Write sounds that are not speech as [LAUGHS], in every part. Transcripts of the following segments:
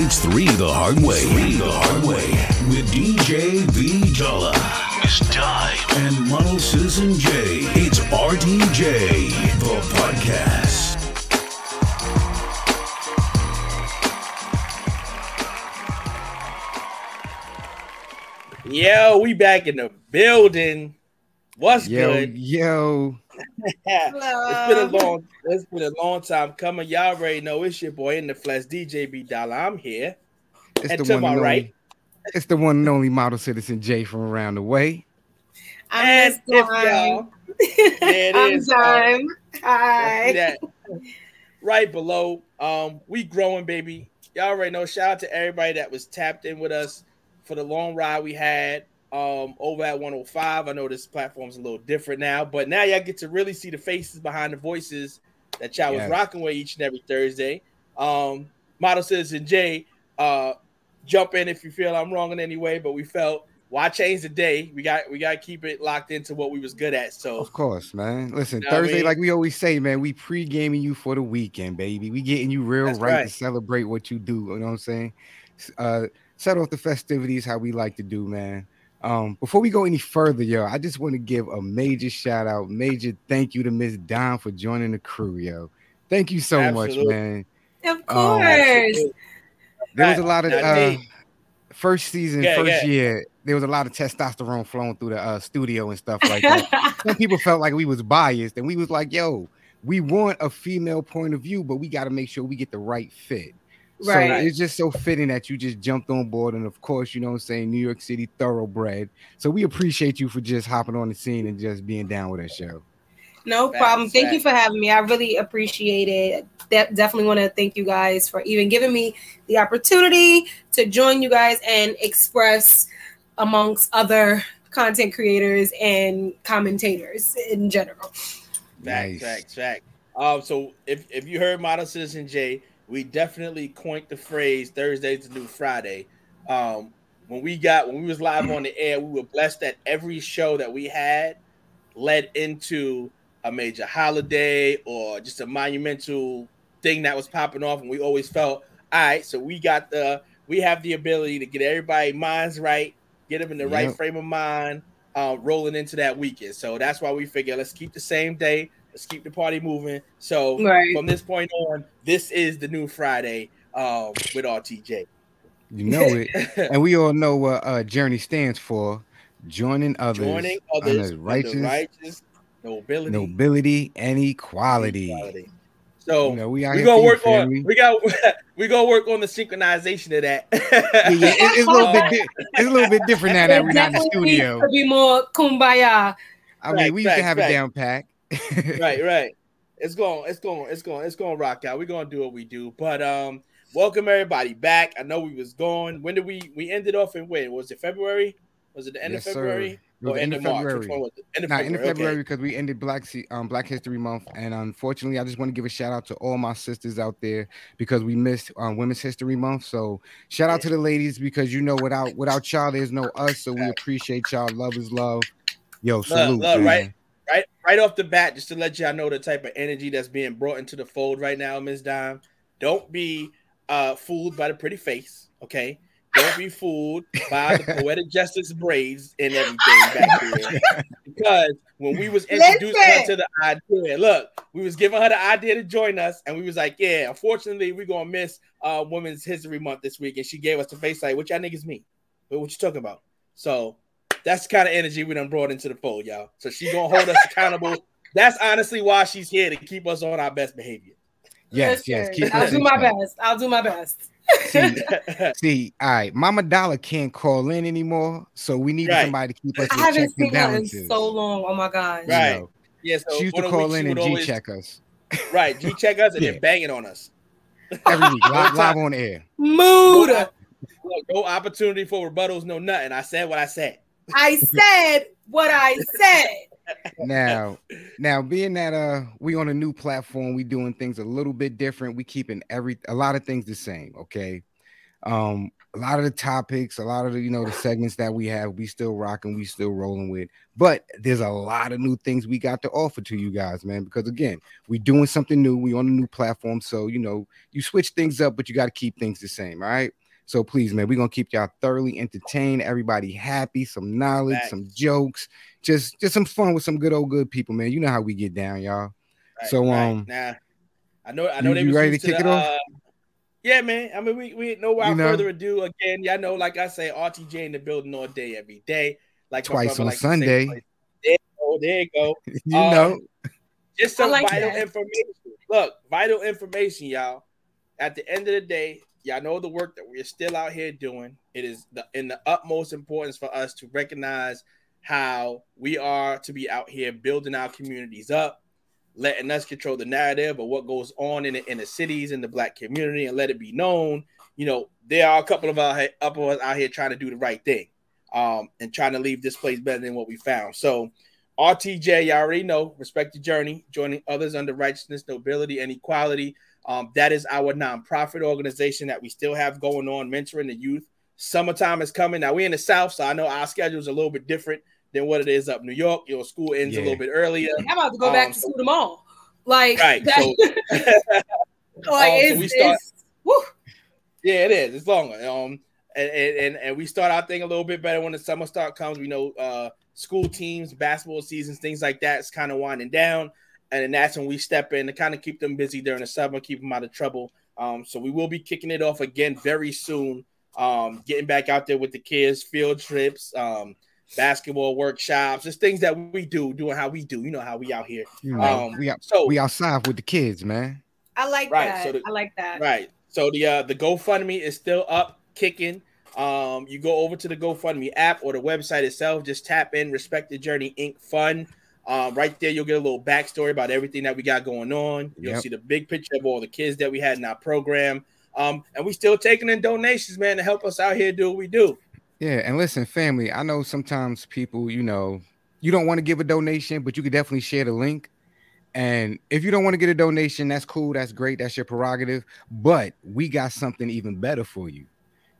It's three the hard way. Three the hard way with DJ B Dollar. Miss Dime and Model Citizen J. It's RTJ the podcast. Yo, we back in the building. What's Yo, good? yo, it's been a long, it's been a long time coming. Y'all already know it's your boy in the flesh, DJ B Dollar. I'm here. it's And the to one my and right. only, it's the one and only model citizen Jay from around the way. I'm if y'all, [LAUGHS] there it I'm is. Dime. See Hi. that right below. Um, we growing, baby. Y'all already know. Shout out to everybody that was tapped in with us for the long ride we had um over at 105. I know this platform's a little different now, but now y'all get to really see the faces behind the voices that y'all was rocking with each and every Thursday. Um, Model Citizen J, uh, jump in if you feel I'm wrong in any way, but we felt why change the day? We got we got to keep it locked into what we was good at. So Of course, man. Listen, Know what I Thursday, mean? like we always say, man, we pre-gaming you for the weekend, baby. We getting you real right, right. to celebrate what you do. You know what I'm saying? Uh, set off the festivities how we like to do, man. Um, before we go any further, yo, I just want to give a major shout out, major thank you to Miss Don for joining the crew, yo. Thank you so Absolutely. much, man. Of Um, course. There was a lot of uh, first season, Yeah, first yeah. year. There was a lot of testosterone flowing through the uh, studio and stuff like that. [LAUGHS] Some people felt like we was biased, and we was like, "Yo, we want a female point of view, but we got to make sure we get the right fit." Right. So it's just so fitting that you just jumped on board, and of course, you know what I'm saying, New York City thoroughbred. So we appreciate you for just hopping on the scene and just being down with us, show. no Facts, problem. Thank you for having me. I really appreciate it. De- definitely want to thank you guys for even giving me the opportunity to join you guys and express amongst other content creators and commentators in general. Fact, Nice. fact, fact. Um, so if, if you heard Model Citizen J, we definitely coined the phrase Thursday's the new Friday. Um, when we got when we was live on the air, we were blessed that every show that we had led into a major holiday or just a monumental thing that was popping off, and we always felt all right. So we got the we have the ability to get everybody minds right, get them in the right frame of mind, uh, rolling into that weekend. So that's why we figure let's keep the same day, let's keep the party moving. So Right. from this point on, this is the new Friday um, with RTJ. You know it, [LAUGHS] and we all know what uh, Journey stands for: joining others, Joining under others with righteous the righteous nobility, nobility and equality. equality. So You know, we out we gonna for you, work on we got [LAUGHS] we gonna work on the synchronization of that. Yeah, yeah, it- it's a little bit. Di- it's a little bit different now that we're not in the studio. to be more kumbaya. I mean, Facts, we used to facts, have it facts. down pat. Right, right. It's going, it's going, it's going, it's going to rock out. We're gonna do what we do. But um, welcome everybody back. I know we was gone. When did we we ended off in when? Was it February? Was it the end Yes, of sir. February It was or end end of of March? Which February. End of February. February Okay. because we ended Black um, Black History Month, and unfortunately, I just want to give a shout out to all my sisters out there because we missed um, Women's History Month. So shout out to the ladies because you know without without y'all, there's no us. So we appreciate y'all. Love is love. Yo, salute, look, man. right? Right off the bat, just to let y'all know the type of energy that's being brought into the fold right now, Ms. Dime. Don't be uh fooled by the pretty face, okay? Don't be fooled by the [LAUGHS] poetic justice braids and everything back here. Because when we was introducing her to the idea, look, we was giving her the idea to join us, and we was like, Yeah, unfortunately, we're gonna miss uh Women's History Month this week. And she gave us the face like, what y'all niggas mean? What, what you talking about? So that's the kind of energy we done brought into the fold, y'all. So she gonna hold us accountable. That's honestly why she's here to keep us on our best behavior. Yes, yes. Listen, Keep I'll do my best. I'll do my best. See, [LAUGHS] see, all right. Mama Dollar can't call in anymore, so we need Right. somebody to keep us I haven't checks seen her in so long. Oh my god. you Right. know. yeah, so she used to call in and G check us Right, [LAUGHS] G check us and Yeah. then banging on us. every week, [LAUGHS] live, time. live on air. Mood. Look, no opportunity for rebuttals, no nothing. I said what I said. I said what I said. now now being that uh we on a new platform we doing things a little bit different we keeping every a lot of things the same okay Um, a lot of the topics, a lot of the you know the segments that we have, we still rocking, we still rolling with. But there's a lot of new things we got to offer to you guys, man. Because again, we doing something new. We on a new platform, so you know you switch things up, but you got to keep things the same, all right? So please, man, we're gonna keep y'all thoroughly entertained, everybody happy, some knowledge, Facts. some jokes, just just some fun with some good old good people, man. You know how we get down, y'all. Right, So, right. um, now I know I know you- they you ready to used kick the, it off? uh, yeah, man. I mean, we we no without You know? further ado. Again, y'all know, like I say, RTJ in the building all day, every day. Like Twice brother on likes to say, Sunday. There you go. There you go. [LAUGHS] You Um, know, Just some like vital that. information. Look, vital information, y'all. At the end of the day, y'all know the work that we're still out here doing. It is the in the utmost importance for us to recognize how we are to be out here building our communities up, letting us control the narrative of what goes on in the, in the cities in the black community, and let it be known. You know, there are a couple of our up of us out here trying to do the right thing, um, and trying to leave this place better than what we found. So. RTJ, y'all already know, respect the journey, joining others under righteousness, nobility, and equality. Um, that is our nonprofit organization that we still have going on, mentoring the youth. Summertime is coming. Now we're in the South, so I know our schedule is a little bit different than what it is up in New York. Your school ends a little bit earlier. I'm about to go back Um, to school tomorrow. Like, Right, that- so- [LAUGHS] like Um, so it's, we start- it's woo. Yeah, it is. It's longer. Um, and, and and we start our thing a little bit better when the summer start comes. We know uh school teams, basketball seasons, things like that is kind of winding down, and then that's when we step in to kind of keep them busy during the summer, keep them out of trouble. Um, so we will be kicking it off again very soon. Um, getting back out there with the kids, field trips, um, basketball workshops, just things that we do, doing how we do. You know how we out here. you know, Um, we out, so we outside with the kids, man. I like Right, that. so the- I like that. Right. So the uh the GoFundMe is still up, kicking. Um, you go over to the GoFundMe app or the website itself. Just tap in Respect the Journey Inc. Fund. Um, right there, you'll get a little backstory about everything that we got going on. You'll Yep. see the big picture of all the kids that we had in our program. Um, and we still taking in donations, man, to help us out here do what we do. Yeah, and listen, family, I know sometimes people, you know, you don't want to give a donation, but you could definitely share the link. And if you don't want to get a donation, that's cool, that's great, that's your prerogative. But we got something even better for you.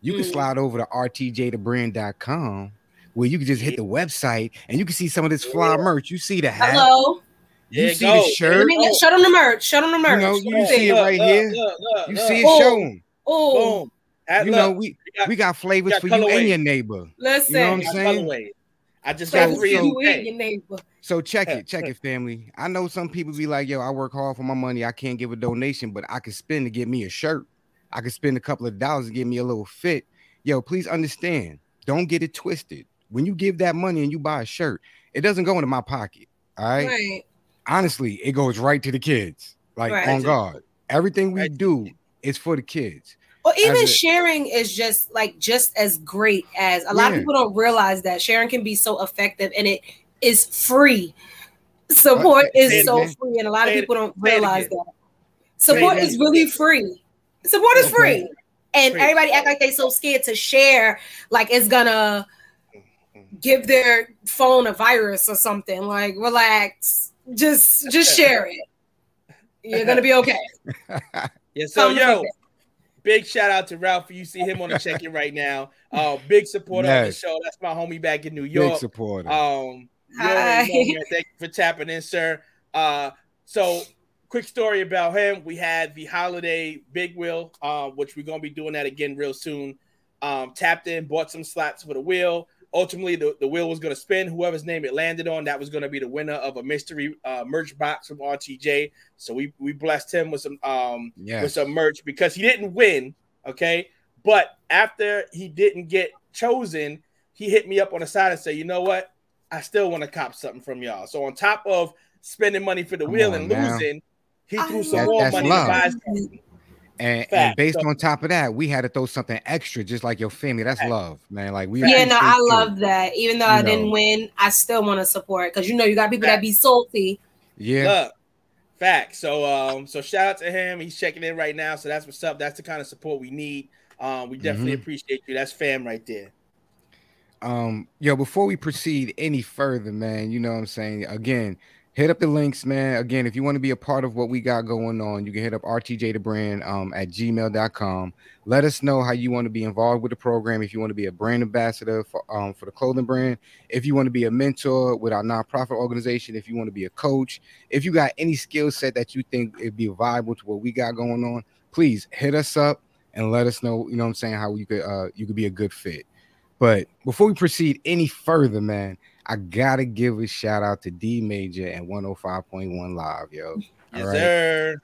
You can Mm. slide over to rtjthebrand.com where you can just hit the website and you can see some of this fly merch. You see the hat, Hello. you There you see go. the Let shirt, me get, show them the merch. Show them the merch. know, you Let's see it right look, here. look, look, you look. see it Oh. show 'em. Oh, Boom. At- You look, know, we got- we got flavors got for you and your neighbor. listen. You know what I'm saying? colorways. I just So got So- three so- you and your neighbor. So check it, check it, family. I know some people be like, "Yo, I work hard for my money. I can't give a donation, but I can spend to get me a shirt. I can spend a couple of dollars to get me a little fit." Yo, please understand. Don't get it twisted. When you give that money and you buy a shirt, it doesn't go into my pocket. All right. Right. Honestly, it goes right to the kids. Like Right. on God. Everything we do is for the kids. Or even a- sharing is just like just as great as a lot Yeah. of people don't realize that sharing can be so effective and it is free. Support Say it is so again. free, and a lot of Say it- people don't realize that. Support Say it is again. really free. Support is Okay. free. And Free. everybody act like they're so scared to share, like it's gonna give their phone a virus or something. Like, relax. Just just share it. You're gonna be okay. [LAUGHS] Yeah, so Come yo, big shout out to Ralph. You see him on the check-in [LAUGHS] right now. Uh, big supporter of the show. That's my homie back in New York. Big York. supporter. Um, you Hi. already know, man. Thank you for tapping in, sir. Uh, so quick story about him. We had the holiday big wheel, uh, which we're gonna be doing that again real soon. Um, tapped in, bought some slots for the wheel. Ultimately, the, the wheel was gonna spin. Whoever's name it landed on, that was gonna be the winner of a mystery uh, merch box from RTJ. So we we blessed him with some um with some merch because he didn't win. Okay. But after he didn't get chosen, he hit me up on the side and said, you know what? I still want to cop something from y'all. So on top of spending money for the Come wheel on and now. losing, he I threw some more money love. to buy his company. And, and based on top of that, we had to throw something extra, just like your family. That's love, man. Like we Yeah, no, I you. love that. Even though You I didn't win, I still want to support because you know you got people that be salty. Yeah, Look, fact. So um, so shout out to him. He's checking in right now. So that's what's up. That's the kind of support we need. Um, we definitely Mhm. appreciate you. That's fam right there. um, yo, before we proceed any further, man, you know what I'm saying? Again, hit up the links, man. Again, if you want to be a part of what we got going on, you can hit up RTJ the brand um, at gmail.com. Let us know how you want to be involved with the program. If you want to be a brand ambassador for um, for the clothing brand, if you want to be a mentor with our nonprofit organization, if you want to be a coach, if you got any skill set that you think it'd be viable to what we got going on, please hit us up and let us know, you know what I'm saying, how you could uh you could be a good fit. But before we proceed any further, man, I gotta give a shout out to D Major and 105.1 Live, yo. Yes, sir.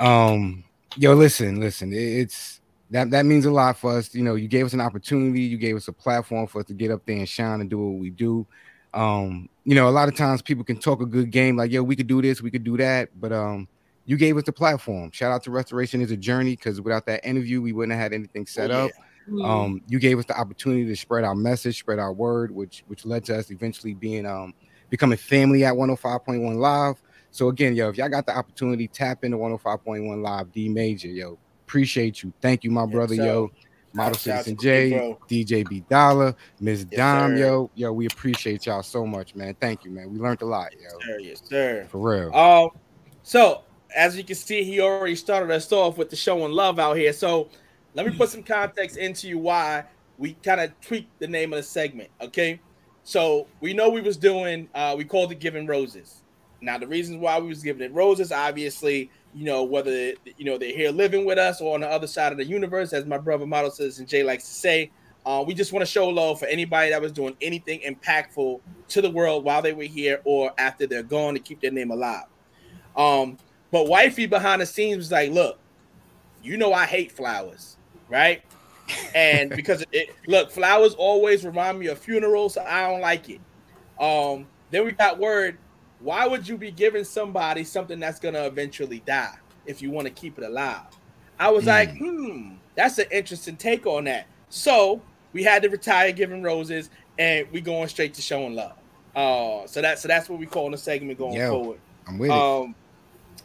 Um, yo, listen, listen, it's that that means a lot for us. You know, you gave us an opportunity, you gave us a platform for us to get up there and shine and do what we do. Um, you know, a lot of times people can talk a good game, like, yo, we could do this, we could do that, but um, you gave us the platform. Shout out to Restoration is a journey because without that interview, we wouldn't have had anything set oh, yeah. up. Mm-hmm. Um, you gave us the opportunity to spread our message, spread our word, which which led to us eventually being um becoming family at 105.1 live. So again, yo, if y'all got the opportunity, tap into 105.1 live, D major, yo. Appreciate you. Thank you, my brother, yo. Model Citizen J, DJ B Dollar, Miss yes, Dom, yo, yo, we appreciate y'all so much, man. Thank you, man. We learned a lot, yo. Yes, sir. Yes, sir. For real. Um, so as you can see, he already started us off with the showing love out here. So let me put some context into you why we kind of tweaked the name of the segment. Okay, so we know we was doing uh, we called it giving roses. Now the reasons why we was giving it roses, obviously, you know whether you know they're here living with us or on the other side of the universe, as my brother model citizen Jay likes to say. Uh, we just want to show love for anybody that was doing anything impactful to the world while they were here or after they're gone to keep their name alive. Um, but wifey behind the scenes was like, "Look, you know I hate flowers right? [LAUGHS] And because it look, flowers always remind me of funerals, so I don't like it. Um, then we got word. Why would you be giving somebody something that's gonna eventually die if you want to keep it alive? I was mm. like, hmm, that's an interesting take on that. So we had to retire giving roses, and we going straight to showing love. Uh, so that's so that's what we call the segment going Yo, forward. I'm with um,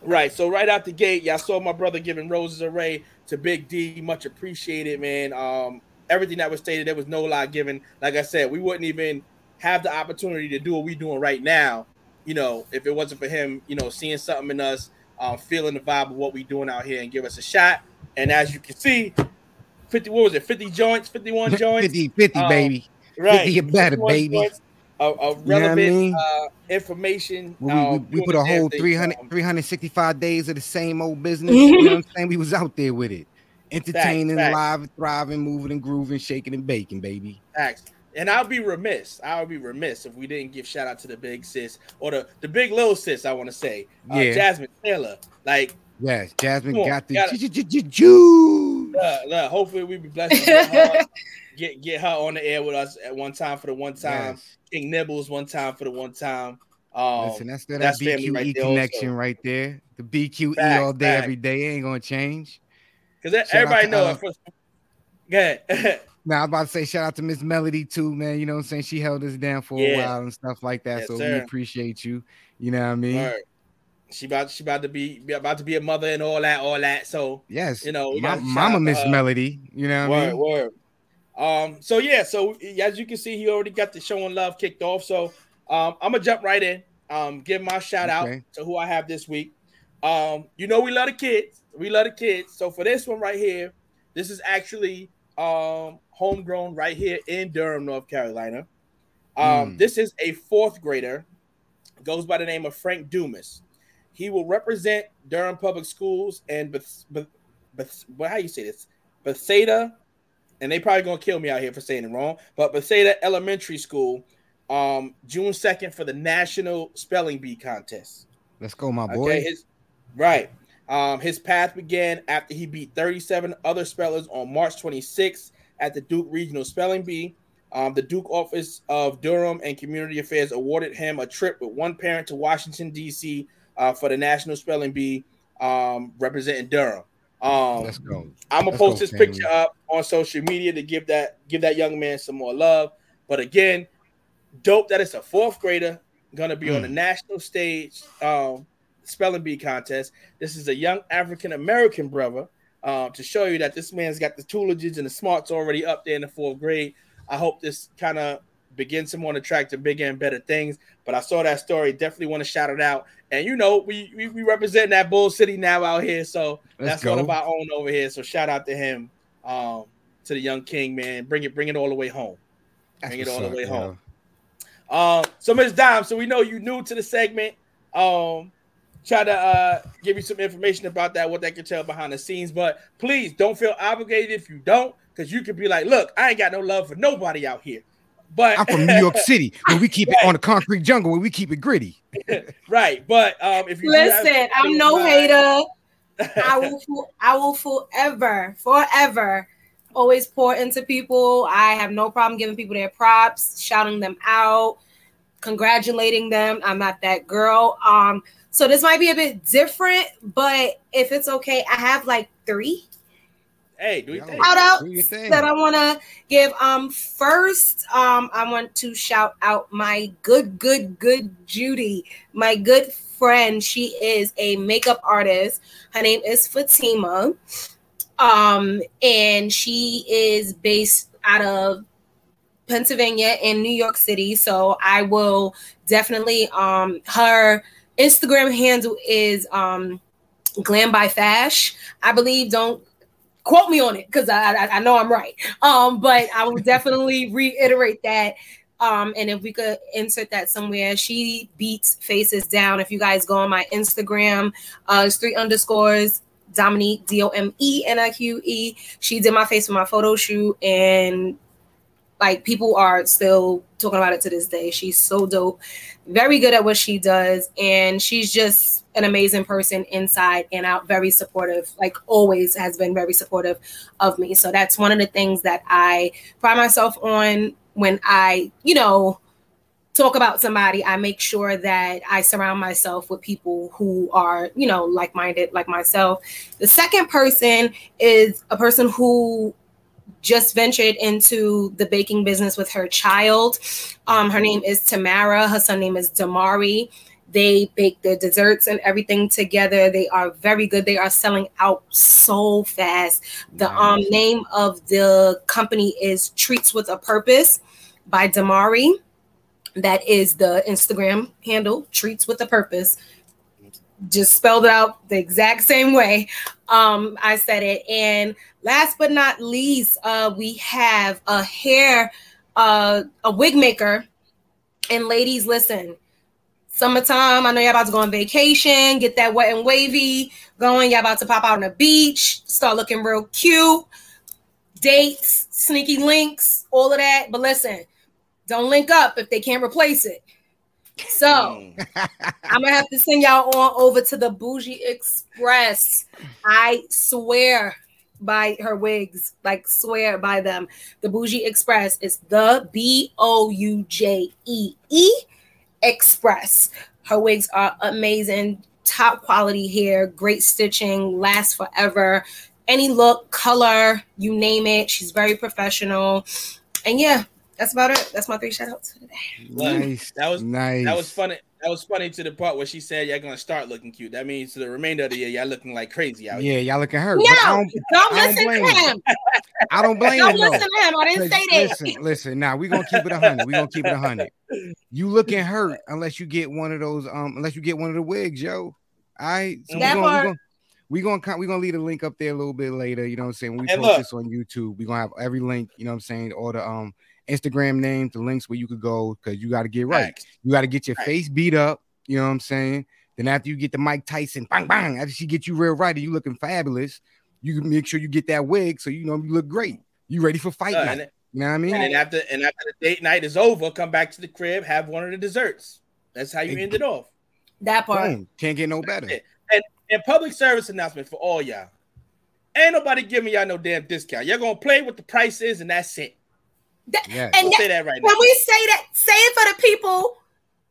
it. Right. So right out the gate, y'all saw my brother giving roses array to Big D. Much appreciated, man. Um, everything that was stated, there was no lie given. Like I said, we wouldn't even have the opportunity to do what we're doing right now, you know, if it wasn't for him, you know, seeing something in us, um, feeling the vibe of what we're doing out here and give us a shot. And as you can see, 50, what was it, 50 joints, 51 [LAUGHS] joints? 50, 50, um, baby. Right. [LAUGHS] 50 better, baby. Joints of, of relevant you know I mean? uh, information. we, we, um, we put a whole 300, 365 days of the same old business. you know what I'm [LAUGHS] saying? We was out there with it. Entertaining, facts, facts. live, thriving, moving and grooving, shaking and baking, baby. Facts. And I'll be remiss. I'll be remiss if we didn't give shout out to the big sis or the, the big little sis, I want to say. Uh, yeah. Jasmine Taylor. Like, yes, Jasmine got the juice. Hopefully, we be blessed to [LAUGHS] get, get her on the air with us at one time for the one time. Yes. King Nibbles one time for the one time. Um, Listen, that's that, that's BQE right connection also. right there. The BQE fact, all day, fact. every day ain't gonna change. Because everybody knows. Uh, Go [LAUGHS] now I was about to say shout out to Miss Melody too, man. You know what I'm saying? She held us down for yeah. a while and stuff like that. Yes, so sir. we appreciate you. You know what I mean? Right. She about she about to be, be, about to be a mother and all that, all that. So yes, you know, My, Mama Miss Melody. You know what word, I mean? Word. Um, so yeah, so as you can see, he already got the show showing love kicked off. So um, I'm gonna jump right in. Um, give my shout okay. out to who I have this week. Um, you know we love the kids. We love the kids. So for this one right here, this is actually um homegrown right here in Durham, North Carolina. Um, mm. this is a fourth grader, goes by the name of Frank Dumas. He will represent Durham Public Schools and Beth, Beth, Beth, how you say this? Bethsaida and they probably gonna kill me out here for saying it wrong. But Bethsaida Elementary School, um, June second for the National Spelling Bee Contest. Let's go, my boy. Okay, his, right. Um, his path began after he beat 37 other spellers on March 26th at the Duke Regional Spelling Bee. Um, the Duke Office of Durham and Community Affairs awarded him a trip with one parent to Washington, D.C. Uh, for the National Spelling Bee um, representing Durham. Um, Let's go. I'm gonna Let's post go, this family. picture up on social media to give that give that young man some more love. But again, dope that it's a fourth grader gonna be mm. on the hmm. national stage um, spelling bee contest. This is a young African American brother uh, to show you that this man's got the toolages and the smarts already up there in the fourth grade. I hope this kind of begin someone to track to bigger and better things. But I saw that story. Definitely want to shout it out. And you know, we we, we represent that Bull City now out here. So Let's that's go. one of our own over here. So shout out to him, um, to the young king, man. Bring it, bring it all the way home. That's Bring it all the way yo. home. Um, so Ms. Dime, so we know you new to the segment. Um, try to uh give you some information about that, what they can tell behind the scenes. But please don't feel obligated if you don't, because you could be like, look, I ain't got no love for nobody out here. But I'm from New York [LAUGHS] City, where we keep it on the concrete jungle, where we keep it gritty. [LAUGHS] right, but um, if you do have Listen, I'm no in mind- hater. [LAUGHS] I will, I will forever, forever, always pour into people. I have no problem giving people their props, shouting them out, congratulating them. I'm not that girl. Um, so this might be a bit different, but if it's okay, I have like three Hey, do you think? shout out Do your that I want to give. Um, first, um, I want to shout out my good, good, good Judy, my good friend. She is a makeup artist. Her name is Fatima, um, and she is based out of Pennsylvania and New York City. So I will definitely. Um, her Instagram handle is um, Glam by Fash. I believe. Don't quote me on it because I, I I know I'm right. Um, but I will definitely [LAUGHS] reiterate that. Um, and if we could insert that somewhere, she beats faces down. If you guys go on my Instagram, uh, it's three underscores Dominique D O M E N I Q E. She did my face for my photo shoot, and like people are still talking about it to this day. She's so dope, very good at what she does, and she's just an amazing person inside and out, very supportive, like always has been very supportive of me. So that's one of the things that I pride myself on when I, you know, talk about somebody, I make sure that I surround myself with people who are, you know, like minded, like myself. The second person is a person who just ventured into the baking business with her child. Um, her name is Tamara. Her son name is Damari. They bake their desserts and everything together. They are very good. They are selling out so fast. The um, name of the company is Treats with a Purpose by Damari. That is the Instagram handle, Treats with a Purpose. Just spelled it out the exact same way um, I said it. And last but not least, uh, we have a hair, uh, a wig maker. And ladies, listen, summertime. I know y'all about to go on vacation, get that wet and wavy going. Y'all about to pop out on the beach, start looking real cute. Dates, sneaky links, all of that. But listen, don't link up if they can't replace it. So Mm. I'm gonna have to send y'all on over to the Boujee Express. I swear by her wigs, like swear by them. The Boujee Express is the B O U J E E Express. Her wigs are amazing, top quality hair, great stitching, lasts forever. Any look, color, you name it. She's very professional. And yeah, that's about it. That's my three shout outs for today. Nice. That was- nice. That was funny. That was funny to the part where she said y'all gonna start looking cute. That means to the remainder of the year, y'all looking like crazy out here. Yeah, y'all looking hurt. No, I don't, don't, I don't listen blame to you. him. I don't blame Don't him though. listen to him. I didn't say that. Listen, listen. Now we gonna keep it a hundred. We gonna keep it a hundred. You looking hurt unless you get one of those. Um, unless you get one of the wigs, yo. All right. So we That gonna, part- we gonna we gonna co- we gonna leave a link up there a little bit later. You know what I'm saying? When we And post look. this on YouTube, we gonna have every link. You know what I'm saying? All the um Instagram names, the links where you could go because you got to get right. Facts. You got to get your Right. face beat up. You know what I'm saying? Then after you get the Mike Tyson, bang bang. After she get you real right and you looking fabulous, you can make sure you get that wig so you know you look great. You ready for fight Uh, night? then- you know what I mean? and then after and after the date night is over, come back to the crib, have one of the desserts. That's how you Ex- end it off. That part. Boom. Can't get no better. it. And public service announcement for all y'all. Ain't nobody giving y'all no damn discount. Y'all gonna play what the price is, and that's it. Yeah. And I'll that- say that right now. when we say that, say it for the people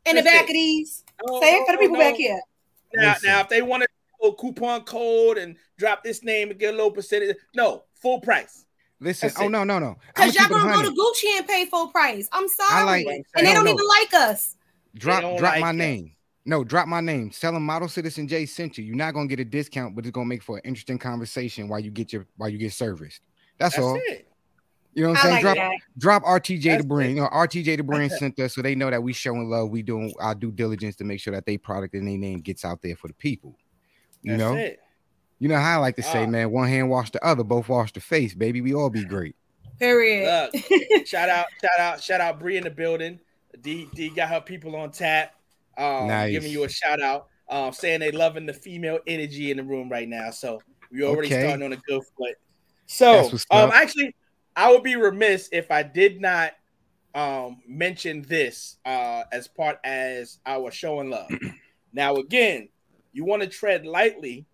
in the back of these. No, Say it for the oh, people no. back here. Now, Listen. now, if they want to coupon code and drop this name and get a little percentage, no, full price. Listen. That's Oh it. no, no, no. Because y'all gonna go to Gucci and pay full price. I'm sorry. Like- and they don't no. even like us. Drop drop like my that. name. No, drop my name. Tell them Model Citizen J sent you. You're not gonna get a discount, but it's gonna make for an interesting conversation while you get your while you get serviced. That's, That's all. it. You know what I'm saying? like drop that. drop RTJ That's the brand. You know, RTJ to bring sent us so they know that we showing love. We doing our due diligence to make sure that they product and their name gets out there for the people. You That's know, it. you know how I like to say, Ah. man, one hand wash the other, both wash the face, baby. We all be great. Period. Look, [LAUGHS] shout out, shout out, shout out, Bree in the building. D D got her people on tap. Um, Nice. giving you a shout out. Um, saying they loving the female energy in the room right now. So we already Okay. starting on a good foot. So um, up. actually, I would be remiss if I did not um mention this uh as part as our showing love. [CLEARS THROAT] now again, you want to tread lightly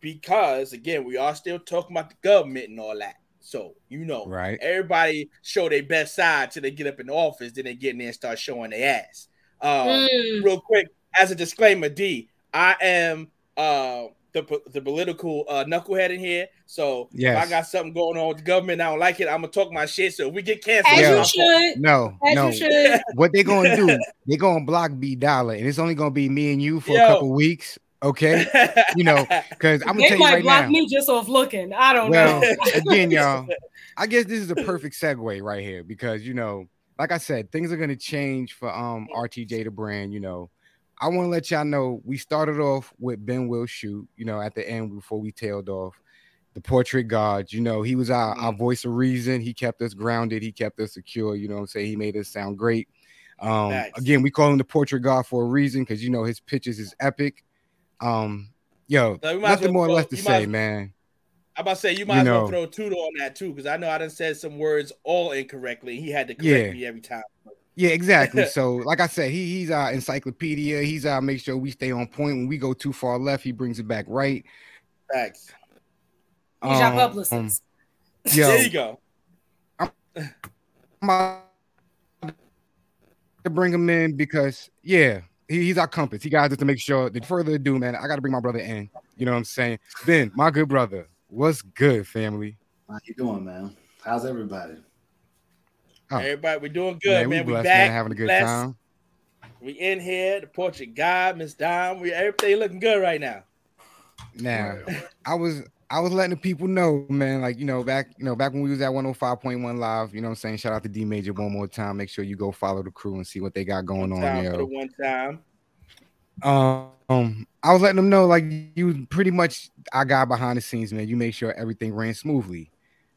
because again, we are still talking about the government and all that. So you know, Right. Everybody show their best side till they get up in the office, then they get in there and start showing their ass. Um, Mm. Real quick, as a disclaimer, D, I am uh the, the political uh, knucklehead in here. So if I got something going on with the government, I don't like it. I'm gonna talk my shit. So if we get canceled, As Yeah. you it's my fault. should. No, As no. you should. [LAUGHS] What they gonna do? They gonna block B Dollar, and it's only gonna be me and you for Yo. a couple weeks. Okay, you know, because I'm gonna They tell you might right block now. me just off looking. I don't Well, know. [LAUGHS] again, y'all, I guess this is a perfect segue right here because you know, like I said, things are gonna change for um RTJ the brand. You know, I want to let y'all know we started off with Ben Will shoot. You know, at the end before we tailed off. The portrait god, you know, he was our, our voice of reason. He kept us grounded. He kept us secure. You know what I'm saying? He made us sound great. Um, Nice. again, we call him the portrait god for a reason because you know his pictures is epic. Um, yo, So we might as nothing well more or less to say, man. I'm about to say you might You as well know. throw Tudo on that too, because I know I done said some words all incorrectly. He had to correct Yeah. me every time. Yeah, exactly. [LAUGHS] so, like I said, he he's our encyclopedia. He's our make sure we stay on point. When we go too far left, he brings it back right. Facts. He's your Um, publicist. Yo, there you go. I'm about to bring him in because yeah, he, he's our compass. He got us to make sure. The further ado, man, I got to bring my brother in. You know what I'm saying? Ben, my good brother, what's good, family? How you doing, man? How's everybody? Oh. Everybody, we're doing good, we man. We, blessed, back, man, having a good blessed. time. We in here. The portrait guy, Miss Dom. We everything looking good right now. Now, I was I was letting the people know, man, like you know, back you know, back when we was at 105.1 live, you know what I'm saying? Shout out to D Major one more time. Make sure you go follow the crew and see what they got going on Time for the there. one time. Um, I was letting them know, like you pretty much I got behind the scenes, man. You make sure everything ran smoothly.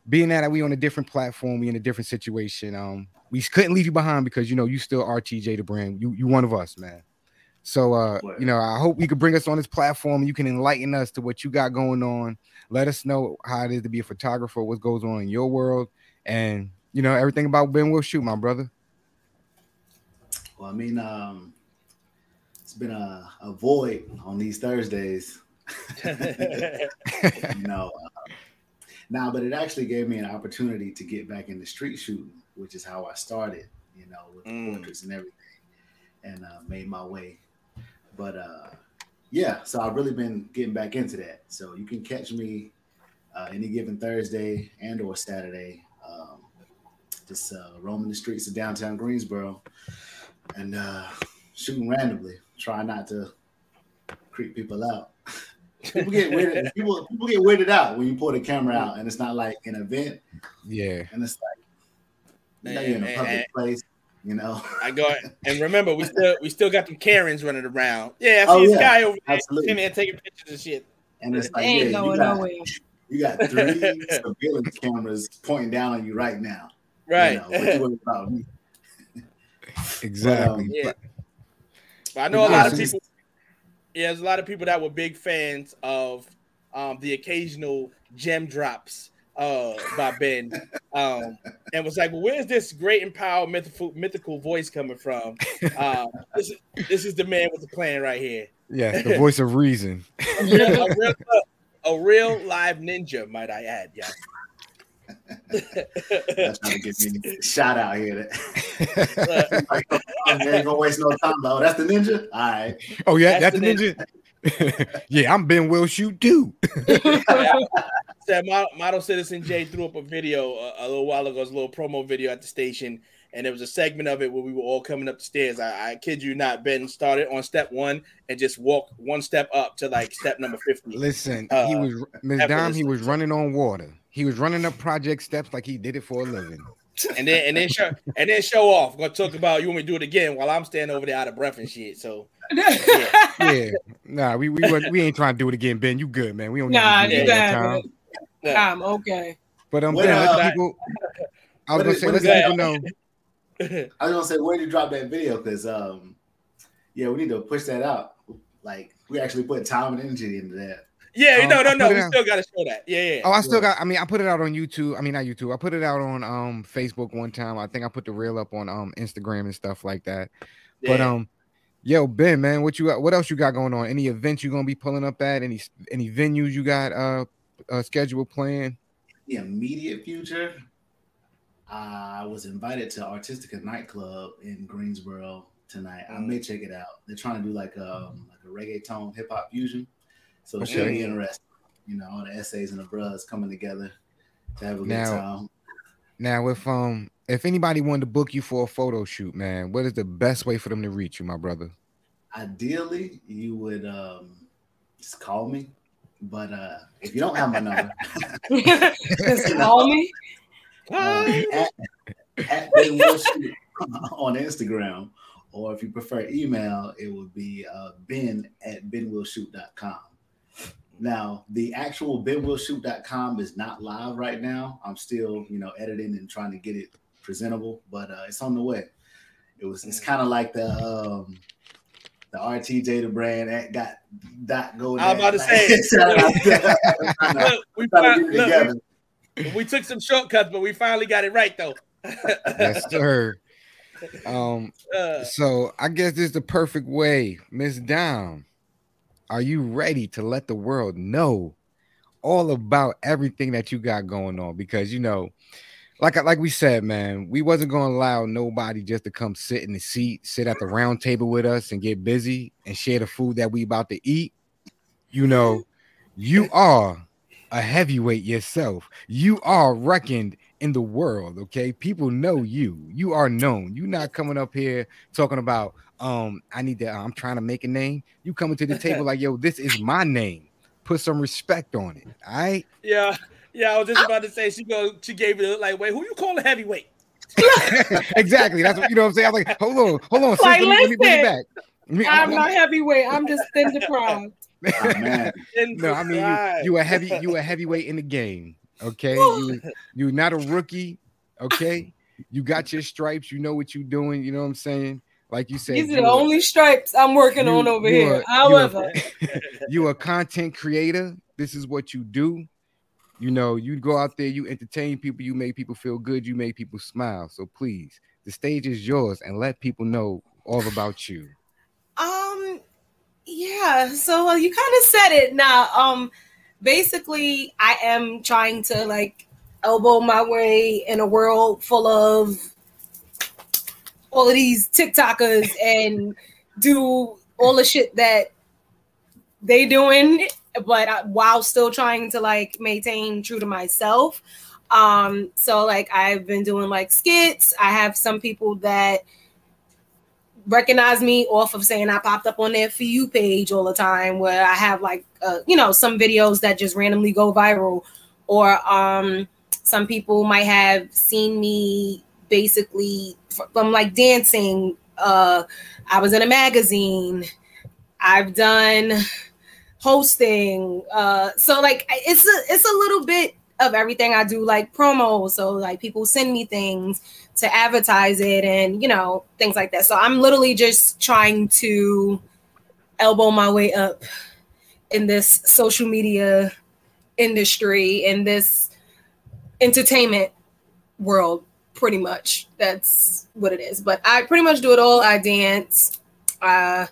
Being that we on a different platform, we in a different situation. Um, we couldn't leave you behind because you know you still RTJ the brand. You you one of us, man. So uh, Word. you know, I hope you could bring us on this platform. You can enlighten us to what you got going on. Let us know how it is to be a photographer, what goes on in your world, and you know everything about Ben Will Shoot, my brother. Well, I mean, um, it's been a, a void on these Thursdays. [LAUGHS] [LAUGHS] you know, uh, now, but it actually gave me an opportunity to get back into street shooting, which is how I started. You know, with the Mm. portraits and everything, and uh, made my way. But uh, yeah, so I've really been getting back into that. So you can catch me uh, any given Thursday and or Saturday. Um, just uh, roaming the streets of downtown Greensboro and uh, shooting randomly. Try not to creep people out. People get weirded. [LAUGHS] People people get weirded out when you pull the camera out, and it's not like an event, Yeah, and it's like you know, you're in a public and- place. You know, I go [LAUGHS] and remember we still we still got them Karens running around. Yeah, I oh, see Oh, this yeah, guy over there absolutely. sitting there taking pictures and shit. and it's like ain't yeah, going you got, nowhere. you got three [LAUGHS] surveillance cameras pointing down on you right now. Right. You know, what you worried about me? Um, exactly. Yeah. But- But I know a lot of people. Yeah, there's a lot of people that were big fans of um, the occasional gem drops uh, by Ben, um, and was like, "Well, where's this great and powerful mythical, mythical voice coming from?" Um, this, is, this is the man with the plan right here. yeah, the [LAUGHS] voice of reason. A real, a real, a real live ninja, might I add? Yeah. That's trying to get me a shout out here. [LAUGHS] Uh, Like, [LAUGHS] oh, you ain't gonna waste no time. though. that's the ninja. All right. Oh yeah, That's that's, the the ninja. [LAUGHS] yeah, I'm Ben Will Shoot too. [LAUGHS] Said model, model citizen Jay threw up a video a, a little while ago, it was a little promo video at the station, and there was a segment of it where we were all coming up the stairs. I, I kid you not, Ben started on step one and just walked one step up to like step number fifty. Listen, uh, he was Ms. Dom. He was running on water. He was running up project steps like he did it for a living. And then and then show and then show off. We're gonna talk about you want me to do it again while I'm standing over there out of breath and shit. So yeah, yeah. [LAUGHS] nah, we we we ain't trying to do it again, Ben. You good, man? We don't. Nah, you got it. I'm okay. But um, ben, uh, people, I was gonna say, let people know. [LAUGHS] I was gonna say, where did you drop that video? Because um, yeah, we need to push that out. Like we actually put time and energy into that. Yeah, um, no, no, no. We still gotta show that. Yeah, yeah. Oh, I still got. I mean, I put it out on YouTube. I mean, not YouTube. I put it out on um Facebook one time. I think I put the reel up on um Instagram and stuff like that. Yeah. But um, yo, Ben, man, what you got? What else you got going on? Any events you gonna be pulling up at? Any any venues you got uh, uh schedule plan? The immediate future. I was invited to Artistica nightclub in Greensboro tonight. I may mm. check it out. They're trying to do like um like a reggaeton hip hop fusion. So it should be interesting. You know, all the essays and the bros coming together to have a now, good time. Now, if um if anybody wanted to book you for a photo shoot, man, what is the best way for them to reach you, my brother? Ideally, you would um just call me. But uh if you don't have my number, [LAUGHS] just call me. Uh, at, at [LAUGHS] on Instagram, or if you prefer email, it would be uh, ben at benwillshoot.com. Now, the actual benwillshoot.com is not live right now. I'm still, you know, editing and trying to get it presentable, but uh, it's on the way. It was it's mm. kind of like the um the RTJ the brand that got dot go. I'm about to say [LAUGHS] look, we, found, look, we, we took some shortcuts, but we finally got it right though. yes, [LAUGHS] sir. Um, uh, so I guess this is the perfect way, Miss Down. Are you ready to let the world know all about everything that you got going on? Because you know, like like we said, man, we wasn't gonna allow nobody just to come sit in the seat, sit at the round table with us and get busy and share the food that we about to eat. You know, you are a heavyweight yourself. You are reckoned in the world. Okay, people know you. You are known. You're not coming up here talking about um, I need to, I'm trying to make a name. You coming to the table [LAUGHS] like, yo, this is my name. Put some respect on it. All right. Yeah. Yeah. I was just about to say she go, she gave it like, wait, who you call a heavyweight? [LAUGHS] exactly. That's what you know what I'm saying. I'm like, hold on, hold on, like, let, me, let, me, bring it back. Me, I'm, I'm not heavyweight. I'm just thin deprived. Oh, no, I mean you, you a heavy, you a heavyweight in the game. Okay, you you're not a rookie. Okay, you got your stripes. You know what you're doing. You know what I'm saying. Like you said, these are the only stripes I'm working you, on over here. Are, However, [LAUGHS] you a content creator. This is what you do. You know, you go out there, you entertain people, you make people feel good, you make people smile. So please, the stage is yours, and let people know all about you. Um, yeah. So you kind of said it. Now, um, basically, I am trying to like elbow my way in a world full of all of these TikTokers and do all the shit that they doing, but I, while still trying to like maintain true to myself. Um, so like I've been doing like skits. I have some people that recognize me off of saying I popped up on their for you page all the time where I have like uh, you know some videos that just randomly go viral or um some people might have seen me basically from like dancing. Uh, I was in a magazine. I've done hosting. Uh, so like it's a it's a little bit of everything I do, like promo. So like people send me things to advertise it, and you know things like that. So I'm literally just trying to elbow my way up in this social media industry in this entertainment world pretty much. That's what it is. But I pretty much do it all. I dance. Uh,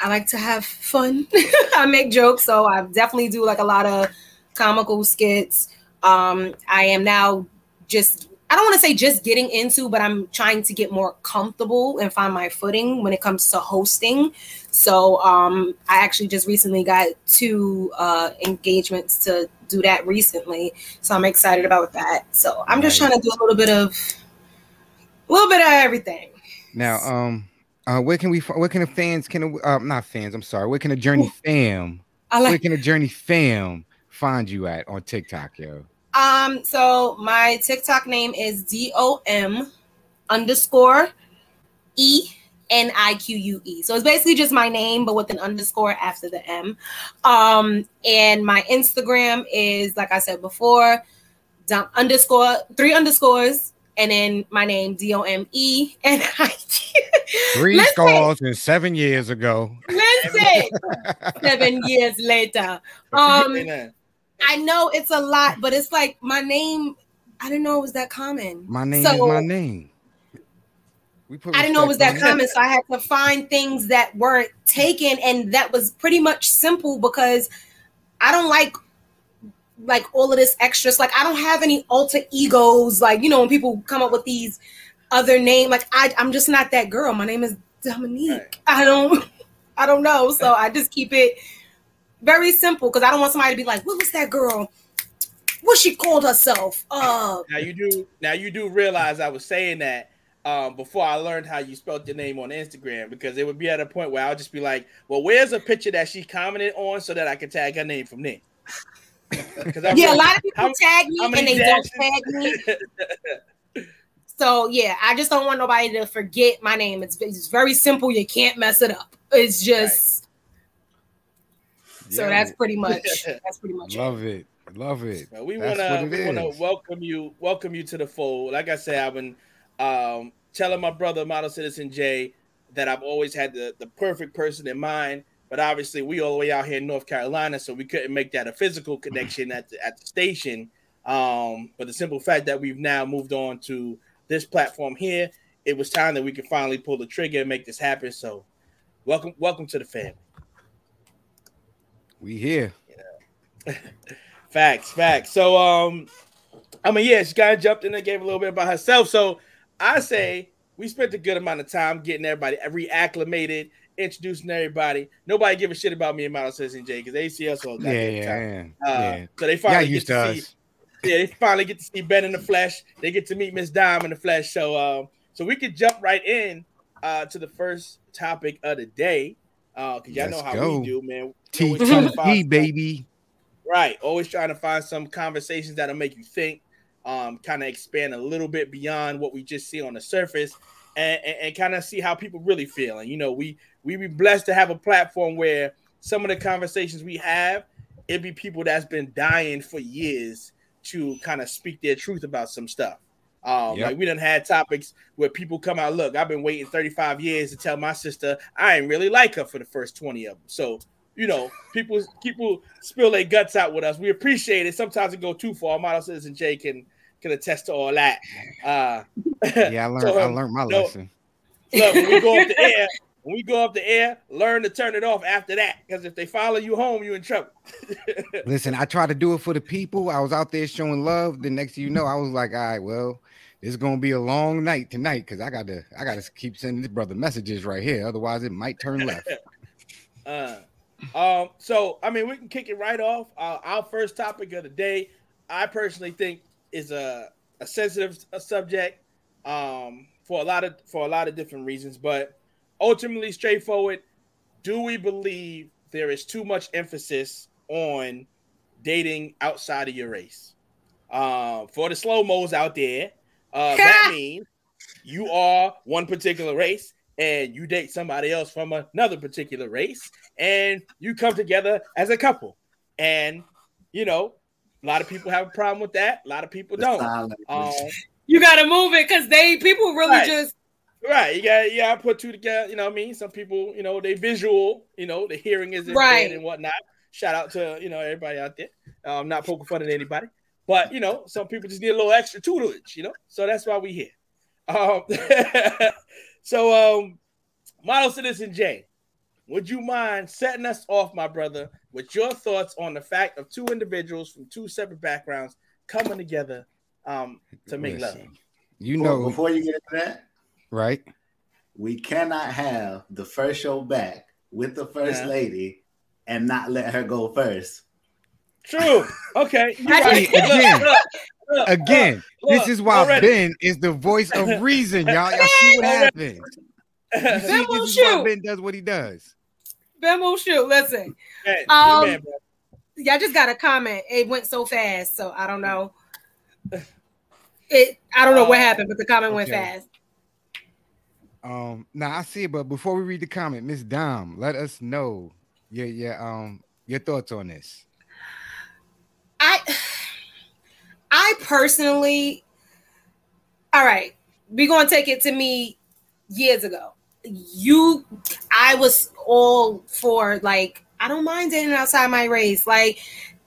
I like to have fun. [LAUGHS] I make jokes, so I definitely do like a lot of comical skits. Um, I am now just I don't want to say just getting into, but I'm trying to get more comfortable and find my footing when it comes to hosting. So um, I actually just recently got two uh, engagements to do that recently. So I'm excited about that. So I'm just trying to do a little bit of a little bit of everything. Now, um, uh, where can we? Where can the fans? Can uh, not fans? I'm sorry. Where can the Journey fam? I where like. can the Journey fam find you at on TikTok, yo? Um, so my TikTok name is D O M underscore E N I Q U E. So it's basically just my name, but with an underscore after the M. Um, and my Instagram is like I said before, dom- underscore three underscores, and then my name D O M E N I Q. Three Listen. scores and seven years ago. Listen, [LAUGHS] seven years later. Um, I know it's a lot, but it's like my name. I didn't know it was that common. My name So- is my name. We put I didn't know it was that common, so I had to find things that weren't taken, and that was pretty much simple because I don't like like all of this extras. Like I don't have any alter egos. Like you know when people come up with these other name, like I I'm just not that girl. My name is Dominique. Right. I don't [LAUGHS] I don't know. So I just keep it very simple because I don't want somebody to be like, what was that girl? What she called herself? Uh Now you do now you do realize I was saying that um, before I learned how you spelled your name on Instagram because it would be at a point where I'll just be like, well, where's a picture that she commented on so that I can tag her name from there? [LAUGHS] 'Cause I'm yeah, a lot of people how- tag me and many they don't tag me. [LAUGHS] So yeah, I just don't want nobody to forget my name. It's, it's very simple. You can't mess it up. It's just so Yo, that's pretty much [LAUGHS] that's pretty much. Love it. Love it. Well, we That's wanna what it we wanna welcome you welcome you to the fold. Like I said, I've been um, telling my brother Model Citizen Jay that I've always had the, the perfect person in mind. But obviously, we all the way out here in North Carolina, so we couldn't make that a physical connection at the at the station. Um, but the simple fact that we've now moved on to this platform here, it was time that we could finally pull the trigger and make this happen. So, welcome welcome to the family. We here. [LAUGHS] Facts, facts. So, um, I mean, yeah, she kind of jumped in and gave a little bit about herself. So, I say we spent a good amount of time getting everybody reacclimated, introducing everybody. Nobody give a shit about me and Model Citizen Jay because they see us all Yeah, goddamn yeah, time. yeah. Uh, yeah. So they finally get to to see. [LAUGHS] Yeah, they finally get to see Ben in the flesh. They get to meet Miss Dime in the flesh. So, um, so we could jump right in uh, to the first topic of the day. Uh, cause y'all know Let's how go. we do, man. We always try to find TTE, some- baby. Right. Always trying to find some conversations that'll make you think, um, kind of expand a little bit beyond what we just see on the surface and, and, and kind of see how people really feel. And you know, we we be blessed to have a platform where some of the conversations we have, it be people that's been dying for years to kind of speak their truth about some stuff. Um, Yep. like we done had topics where people come out, look, I've been waiting 35 years to tell my sister I ain't really like her for the first 20 of them. So you know, people people spill their guts out with us. We appreciate it. Sometimes it go too far. Model citizen Jay can can attest to all that. Uh, [LAUGHS] Yeah, I learned. So, I um, learned my lesson. look, when we go up the [LAUGHS] air, when we go up the air, learn to turn it off after that. Because if they follow you home, you in trouble. [LAUGHS] Listen, I tried to do it for the people. I was out there showing love. The next thing you know, I was like, all right, well, it's gonna be a long night tonight because I gotta, I gotta keep sending this brother messages right here. Otherwise, it might turn [LAUGHS] left. Uh, um, so I mean, we can kick it right off. Uh, our first topic of the day, I personally think, is a, a sensitive subject um, for a lot of for a lot of different reasons, but ultimately straightforward. Do we believe there is too much emphasis on dating outside of your race? Uh, for the slow mos out there, uh, [LAUGHS] that means you are one particular race and you date somebody else from another particular race and you come together as a couple. And you know, a lot of people have a problem with that. A lot of people don't. Um, You gotta move it because they people really Right. just right. You got yeah, I put two together, you know what I mean? Some people, you know, they visual, you know, the hearing is Right. and whatnot. Shout out to you know everybody out there. Uh, I'm not poking fun at anybody, but you know, some people just need a little extra tutelage, you know. So that's why we here. Um, [LAUGHS] so um, model citizen Jay, would you mind setting us off, my brother, with your thoughts on the fact of two individuals from two separate backgrounds coming together um to make love? You Before- know, before you get into that, right? we cannot have the first show back with the first Yeah. lady and not let her go first. True. Okay. [LAUGHS] You're right. again, Look, look, look, again, look, this is why already. Ben is the voice of [LAUGHS] reason, y'all. Y'all see what happens. [LAUGHS] You see, Ben this will is why shoot. Ben does what he does. Ben will shoot. Listen, Man, Um, man, bro. y'all just got a comment. It went so fast, so I don't know. It. I don't know what Uh, happened, but the comment went fast. Um, now I see it, but before we read the comment, Miss Dom, let us know your your um your thoughts on this. I I personally all right, we're gonna take it to me years ago. You I was all for like I don't mind dating outside my race. Like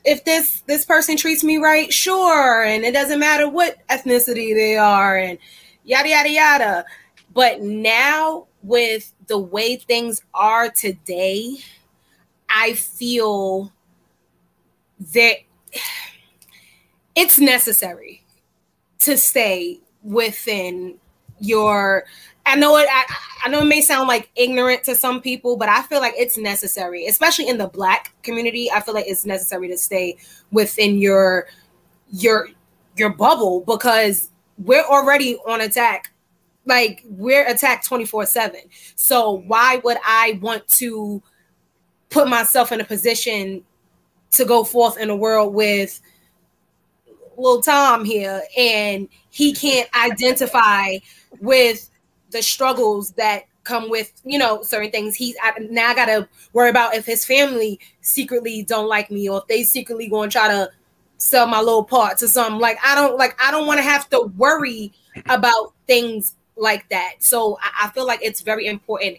if this this person treats me right, sure, and it doesn't matter what ethnicity they are and yada yada yada. But now with the way things are today, I feel that it's necessary to stay within your I know it I, I know it may sound like ignorant to some people, but I feel like it's necessary, especially in the black community. I feel like it's necessary to stay within your your your bubble because we're already on attack. Like we're attacked 24/7. So why would I want to put myself in a position to go forth in a world with little Tom here, and he can't identify with the struggles that come with you know certain things. He's I, now I gotta worry about if his family secretly don't like me, or if they secretly to try to sell my little parts or something. Like I don't like I don't want to have to worry about things like that. So I, I feel like it's very important.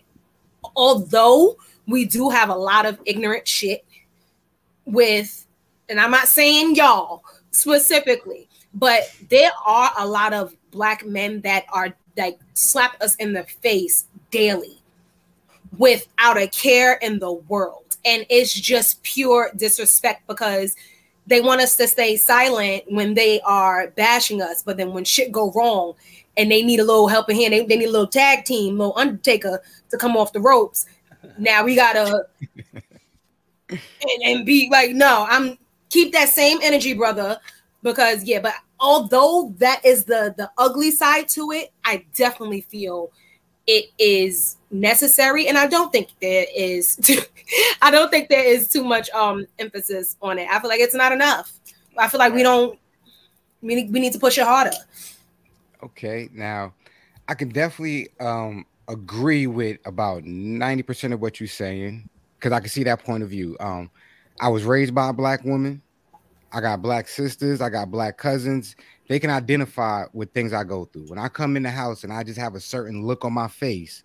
Although we do have a lot of ignorant shit with, and I'm not saying y'all specifically, but there are a lot of black men that are like slap us in the face daily without a care in the world. And it's just pure disrespect because they want us to stay silent when they are bashing us, but then when shit go wrong and they need a little helping hand, they, they need a little tag team, little undertaker to come off the ropes. Now we gotta [LAUGHS] and, and be like, no, I'm keep that same energy, brother. Because yeah, but although that is the the ugly side to it, I definitely feel it is necessary, and I don't think there is. [LAUGHS] I don't think there is too much um emphasis on it. I feel like it's not enough. I feel like we don't. We need, we need to push it harder. Okay, now I can definitely um agree with about 90% of what you're saying because I can see that point of view. Um, I was raised by a black woman. I got black sisters, I got black cousins. They can identify with things I go through. When I come in the house and I just have a certain look on my face,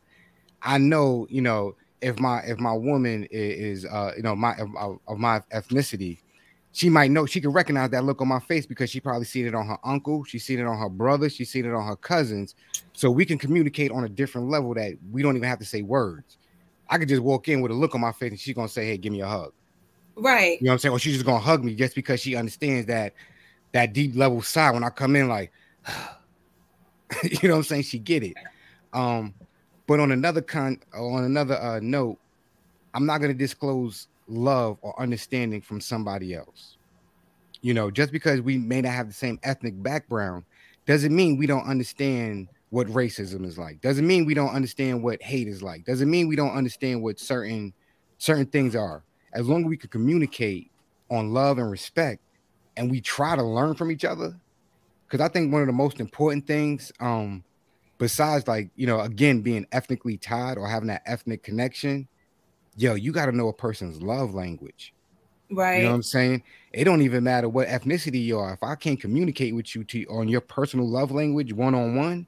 I know, you know, if my if my woman is uh you know my of, my ethnicity, she might know she can recognize that look on my face because she probably seen it on her uncle, she's seen it on her brother, she's seen it on her cousins. So we can communicate on a different level that we don't even have to say words. I could just walk in with a look on my face and she's gonna say, Hey, give me a hug. Right. You know what I'm saying? Or she's just gonna hug me just because she understands that that deep level side when I come in, like [SIGHS] you know what I'm saying? She get it. Um, but on another con on another uh note, I'm not gonna disclose love or understanding from somebody else. You know, just because we may not have the same ethnic background doesn't mean we don't understand what racism is like. Doesn't mean we don't understand what hate is like. Doesn't mean we don't understand what certain certain things are. As long as we can communicate on love and respect and we try to learn from each other because i think one of the most important things um besides like you know again being ethnically tied or having that ethnic connection yo you got to know a person's love language. Right. you know what i'm saying? It don't even matter what ethnicity you are. If i can't communicate with you to on your personal love language one-on-one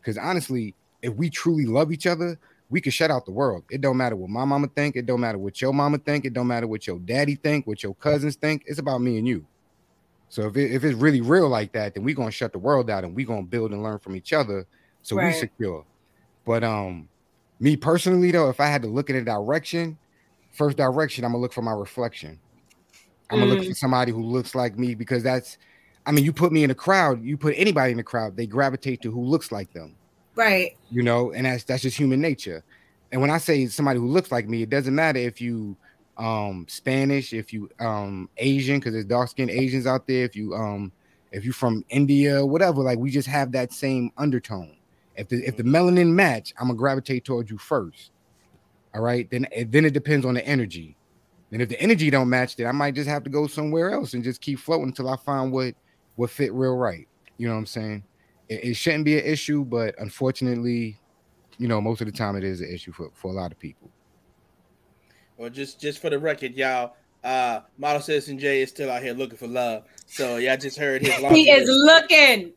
because honestly if we truly love each other we can shut out the world. It don't matter what my mama think. It don't matter what your mama think. It don't matter what your daddy think what your cousins think. It's about me and you. So if, it, if it's really real like that, then we're gonna shut the world out and we're gonna build and learn from each other so we secure. But um me personally though, if I had to look in a direction, first direction, I'm gonna look for my reflection. I'm gonna look Mm. for somebody who looks like me because that's I mean, you put me in a crowd, you put anybody in the crowd, they gravitate to who looks like them, Right. you know, and that's that's just human nature. And when I say somebody who looks like me, it doesn't matter if you um Spanish, if you um Asian, because there's dark skinned Asians out there, if you um if you're from India, whatever, like we just have that same undertone. If the if the melanin match, I'm gonna gravitate towards you first. All right, then then it depends on the energy. Then if the energy don't match, then I might just have to go somewhere else and just keep floating until I find what what fit real right. You know what I'm saying? It, it shouldn't be an issue, but unfortunately, you know, most of the time it is an issue for, for a lot of people. Well, just just for the record, y'all, uh, model citizen Jay is still out here looking for love. So y'all just heard his. [LAUGHS] he is looking.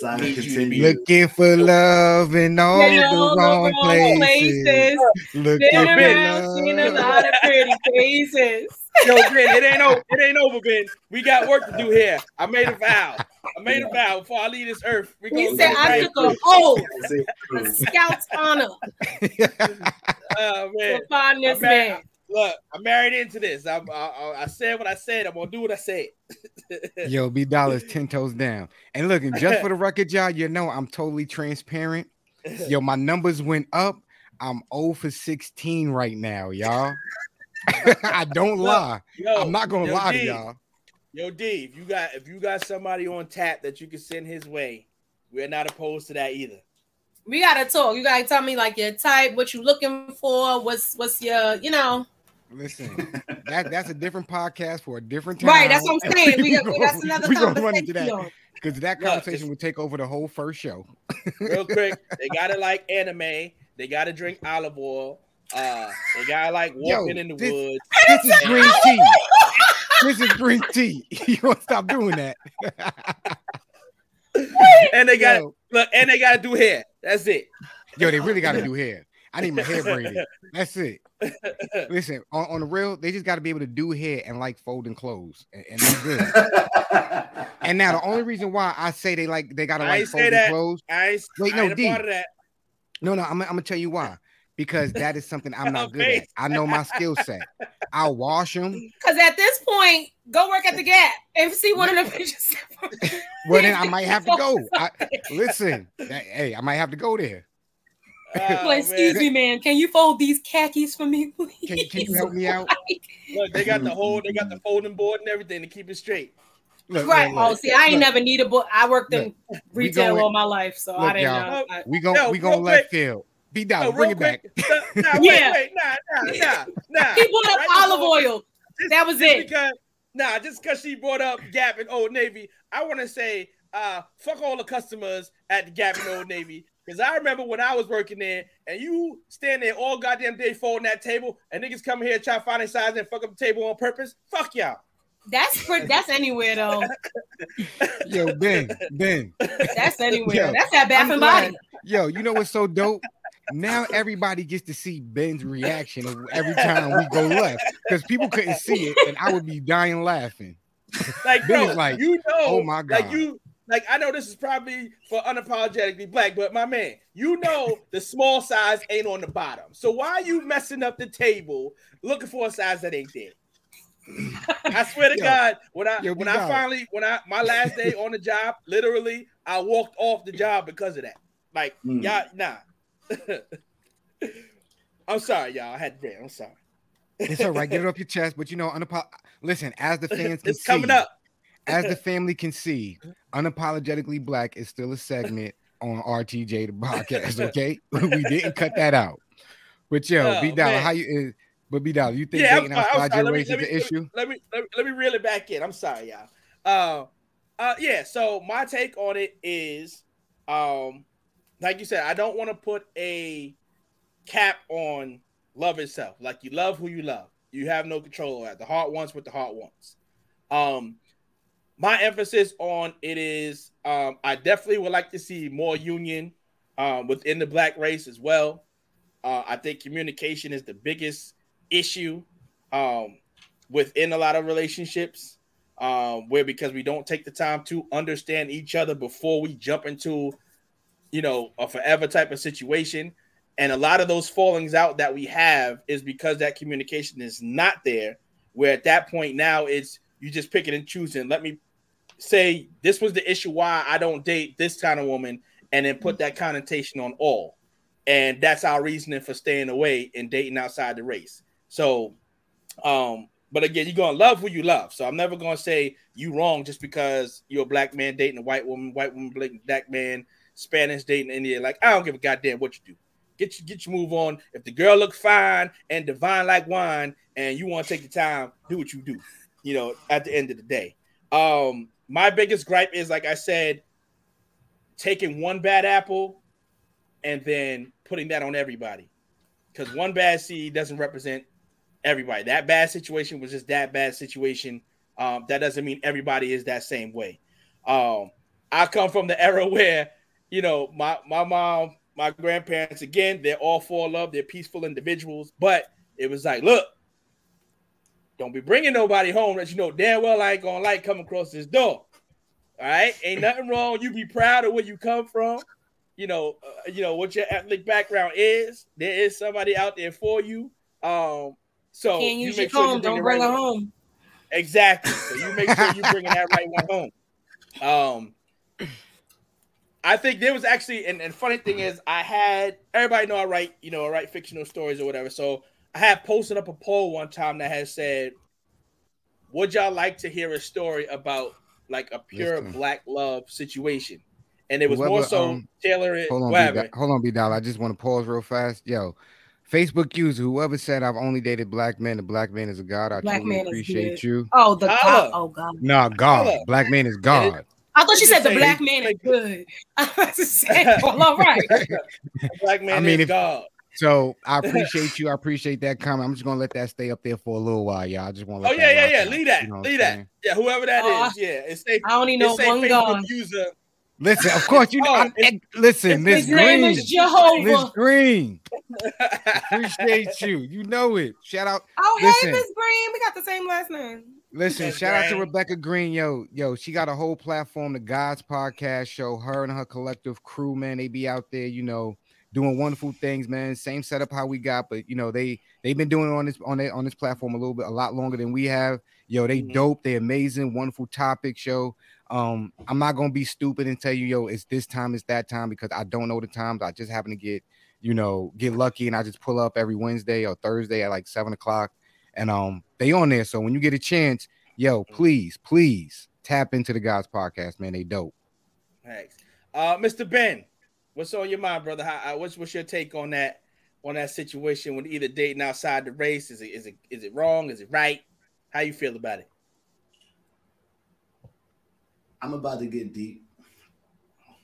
Looking for love in all the wrong, wrong places. places. Looking Been for around, love. Seen a lot of pretty faces. [LAUGHS] Yo, Ben, it ain't over. It ain't over, Ben. We got work to do here. I made a vow. I made a vow before I leave this earth. We he said I took an oath, [LAUGHS] a scout's honor. [LAUGHS] oh man, to find this man. Look, I'm married into this. I'm, I, I said what I said. I'm gonna do what I said. [LAUGHS] Yo, B Dollar's ten toes down. And look, and just for the record, y'all, you know I'm totally transparent. Yo, my numbers went up. I'm 0 for 16 right now, y'all. I don't lie. Yo, I'm not gonna lie D, to y'all. Yo, D, if you got if you got somebody on tap that you can send his way, we're not opposed to that either. We gotta talk. You gotta tell me like your type, what you looking for, what's what's your, you know. Listen, that that's a different podcast for a different time. Right, that's what I'm [LAUGHS] saying. We, got, that's another we gonna run into that because that conversation would take over the whole first show. real quick, [LAUGHS] they gotta like anime. They gotta drink olive oil. Uh, they gotta like walking Yo, in the this, woods. This is green tea. this is green tea. [LAUGHS] You want to stop doing that? and they got look, and they gotta do hair. That's it. Yo, they really gotta do hair. I need my hair braided. That's it. [LAUGHS] Listen, on, on the real, they just got to be able to do hair and like folding clothes, and, and that's good. [LAUGHS] and now the only reason why I say they like they gotta like folding clothes. I ain't, Wait, no, D. No, no, I'm, I'm gonna tell you why. Because that is something I'm not good at. I know my skill set. I'll wash them. Because at this point, go work at the Gap and see one of the [LAUGHS] pictures. well, then I might have to go. [LAUGHS] I, listen, that, hey, I might have to go there. Oh, excuse man. me, man. Can you fold these khakis for me, [LAUGHS] please? Can, can you help me out? Look, they got the mm-hmm. whole, they got the folding board and everything to keep it straight. Look, right. Look, oh, see, I ain't never needed book. I worked in retail all my life, so I didn't know. I, we go, we gonna let Phil. Be down. No, bring it back. Nah, nah, [LAUGHS] yeah. Wait, wait, nah, nah, nah, nah. He brought up right olive oil. Just, that was it. Because, nah, just because she brought up Gap and Old Navy, I want to say, uh, fuck all the customers at the Gap and Old Navy. Because I remember when I was working there and you stand there all goddamn day folding that table and niggas come here try to find a size and fuck up the table on purpose. Fuck y'all. That's for, that's anywhere though. Yo, Ben, Ben. That's anywhere. Yo, that's that Bath and Body. Yo, you know what's so dope? Now everybody gets to see Ben's reaction every time we go left because people couldn't see it and I would be dying laughing. Like, bro, like, you know, oh my god, like you like I know this is probably for unapologetically black, but my man, you know the small size ain't on the bottom. So why are you messing up the table looking for a size that ain't there? I swear to [LAUGHS] yo, God, when I yo, when I finally when I my last day on the job, literally, I walked off the job because of that. Like, mm. y'all, nah. [LAUGHS] I'm sorry, y'all. I had to I'm sorry. It's all right. Get it [LAUGHS] off your chest. But you know, unapo- listen, as the fans it's see, coming up as the [LAUGHS] family can see, unapologetically black is still a segment on RTJ the podcast. Okay, we didn't cut that out. But yo, oh, B Dollar, how you? Uh, but B Dollar, you think yeah, dating outside your race is an issue? Let me, let me let me reel it back in. I'm sorry, y'all. Uh, uh, yeah. So my take on it is, um, like you said, I don't want to put a cap on love itself. Like you love who you love. You have no control over that. The heart wants what the heart wants. Um, my emphasis on it is um, I definitely would like to see more union um, within the black race as well. Uh, I think communication is the biggest issue um, within a lot of relationships, um, where because we don't take the time to understand each other before we jump into, you know, a forever type of situation. And a lot of those fallings out that we have is because that communication is not there. Where at that point now it's you just pick it and choosing. let me say this was the issue why I don't date this kind of woman and then put that connotation on all. And that's our reasoning for staying away and dating outside the race. So um but again, you're gonna love who you love. So I'm never gonna say you wrong just because you're a black man dating a white woman, white woman black man, Spanish dating Indian. Like I don't give a goddamn what you do. Get you get your move on. If the girl look fine and divine like wine, and you want to take the time, do what you do. You know, at the end of the day. Um, my biggest gripe is like I said, taking one bad apple and then putting that on everybody. Because one bad seed doesn't represent everybody. That bad situation was just that bad situation. Um, that doesn't mean everybody is that same way. Um, I come from the era [LAUGHS] where, you know, my my mom, my grandparents, again, they're all for love, they're peaceful individuals, but it was like, look, don't be bringing nobody home that you know damn well I ain't gonna like coming across this door. All right, ain't [LAUGHS] nothing wrong. You be proud of where you come from. You know, uh, you know what your ethnic background is. There is somebody out there for you. Um, so Can't use you your make sure comb. you bring Don't the bring right her one. home. Exactly. So you make sure you bringing that right one home. [CLEARS THROAT] Um, I think there was actually, and, and funny thing is, I had everybody know I write, you know, I write fictional stories or whatever. So I had posted up a poll one time that had said, "Would y'all like to hear a story about like a pure Listen. black love situation?" And it was more so um, tailoring Hold on, whatever. B- hold on, B Dollar. I just want to pause real fast. Yo, Facebook user, whoever said I've only dated black men, the black man is a god. I Black truly appreciate you. Oh, the Holla. God. Oh God. Nah, God. Holla. Black man is God. I thought you Just said the say- black man is good. [LAUGHS] I was about to say, [LAUGHS] well, all right. [LAUGHS] Black man I mean, is if- God. So I appreciate you. I appreciate that comment. I'm just gonna let that stay up there for a little while, y'all. I just want to. Oh yeah, yeah, yeah. Leave that. You know Leave that. saying? Yeah, whoever that is. Oh, Yeah, it's safe. I only know It's say one Facebook God. user. Listen, of course you know. Oh, I'm- listen, Miss His name Green. is Miss Jehovah. Green. Appreciate you. You know it. Shout out. Oh, Listen. hey, Miss Green. We got the same last name. Listen, shout out to Rebecca Green. Yo, yo, she got a whole platform, the God's podcast show. Her and her collective crew, man, they be out there, you know, doing wonderful things, man. Same setup how we got, but you know, they they've been doing it on this on their on this platform a little bit, a lot longer than we have. Yo, they Mhm. dope, they amazing, wonderful topic show. Um, I'm not gonna be stupid and tell you, yo, it's this time, it's that time, because I don't know the times. I just happen to get, you know, get lucky and I just pull up every Wednesday or Thursday at like seven o'clock. And um, they on there. So when you get a chance, yo, please, please tap into the guys podcast, man. They dope. Thanks. Uh, Mr. Ben, what's on your mind, brother? How, uh, what's what's your take on that on that situation with either dating outside the race? Is it is it is it wrong? Is it right? How you feel about it? I'm about to get deep,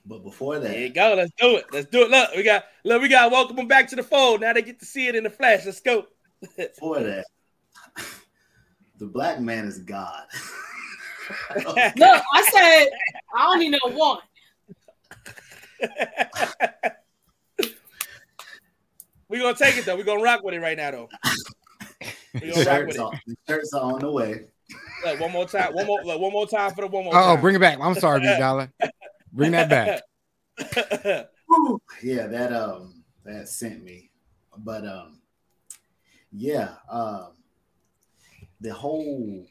but before There you go. Let's do it. Let's do it. Look, we got look, we got welcome them back to the fold. Now they get to see it in the flesh. Let's go. [LAUGHS] before that, the black man is God. [LAUGHS] Look, [LAUGHS] I said I only know one. We're gonna take it though. We're gonna rock with it right now though. We're The gonna rock shirts, with it. are, shirts are on the way. Look, one more time. One more look, one more time for the one more Oh, time. bring it back. I'm sorry, B Dollar. Bring that back. [LAUGHS] Yeah, that um that sent me. But um yeah, um the whole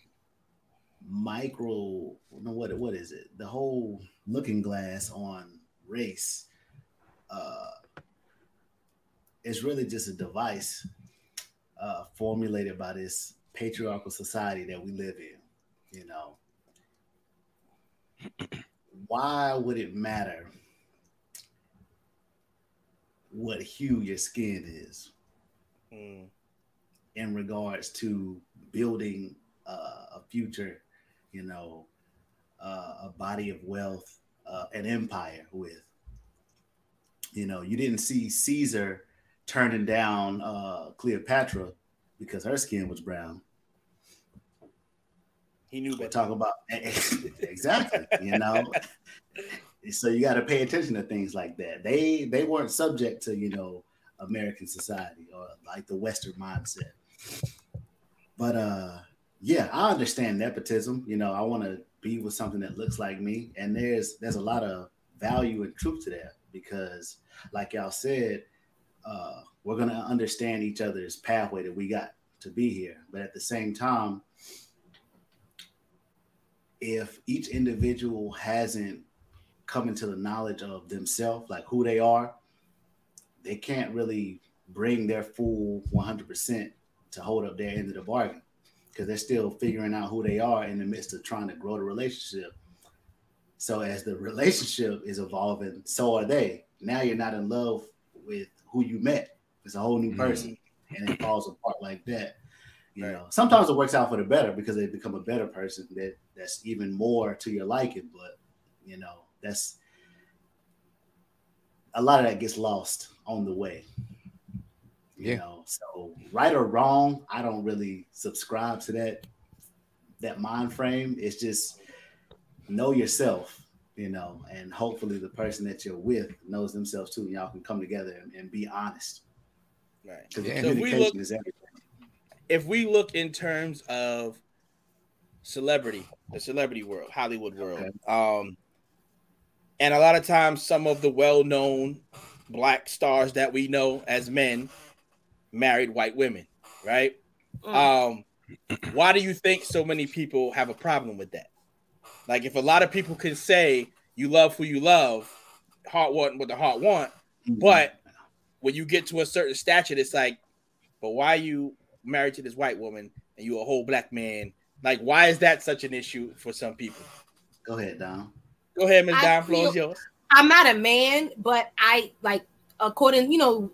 micro no what what is it? The whole looking glass on race uh is really just a device uh formulated by this patriarchal society that we live in, you know. [CLEARS THROAT] Why would it matter what hue your skin is Mm, in regards to building uh, a future, you know, uh, a body of wealth, uh, an empire with. You know, you didn't see Caesar turning down uh, Cleopatra because her skin was brown. he knew better. talking about [LAUGHS] exactly, you know. So you got to pay attention to things like that. They they weren't subject to you know American society or like the Western mindset. But uh, yeah, I understand nepotism. You know, I want to be with something that looks like me, and there's there's a lot of value and truth to that because, like y'all said, uh, we're gonna understand each other's pathway that we got to be here. But at the same time, if each individual hasn't come into the knowledge of themselves, like who they are, they can't really bring their full 100% to hold up their end of the bargain. because they're still figuring out who they are in the midst of trying to grow the relationship. So as the relationship is evolving, so are they. Now you're not in love with who you met. It's a whole new Mm-hmm. person, and it falls apart like that. You Right. know, sometimes it works out for the better because they become a better person that that's even more to your liking. But you know, that's a lot of that gets lost on the way. You Yeah. know, so right or wrong, I don't really subscribe to that that mind frame. It's just know yourself, you know, and hopefully the person that you're with knows themselves too, and y'all can come together and, and be honest. Right. Because Yeah. So if we communication look- is everything. if we look in terms of celebrity, the celebrity world, Hollywood world, um, and a lot of times some of the well-known black stars that we know as men married white women, right? Mm. Um, why do you think so many people have a problem with that? Like, if a lot of people can say you love who you love, heart want what the heart want, but when you get to a certain stature, it's like, but why are you married to this white woman and you a whole black man? Like, why is that such an issue for some people? go ahead, Don. Go ahead, Ms. I Don. Floor feel- yours. I'm not a man, but I like according, you know,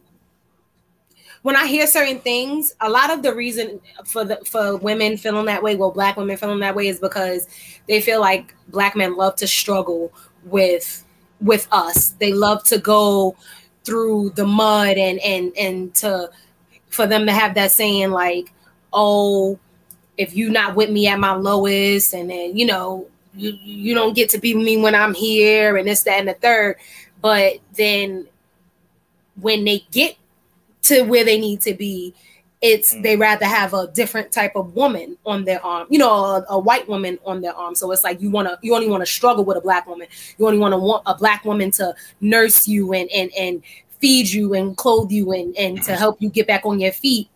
when I hear certain things, a lot of the reason for the for women feeling that way, well, black women feeling that way, is because they feel like black men love to struggle with with us. They love to go through the mud and and and to for them to have that saying like, oh, if you not with me at my lowest, and then you know you you don't get to be me when I'm here, and this, that, and the third. But then when they get to where they need to be, it's Mm. they rather have a different type of woman on their arm, you know, a, a white woman on their arm. So it's like you want to, you only want to struggle with a black woman. You only want to want a black woman to nurse you and and and feed you and clothe you and and to help you get back on your feet.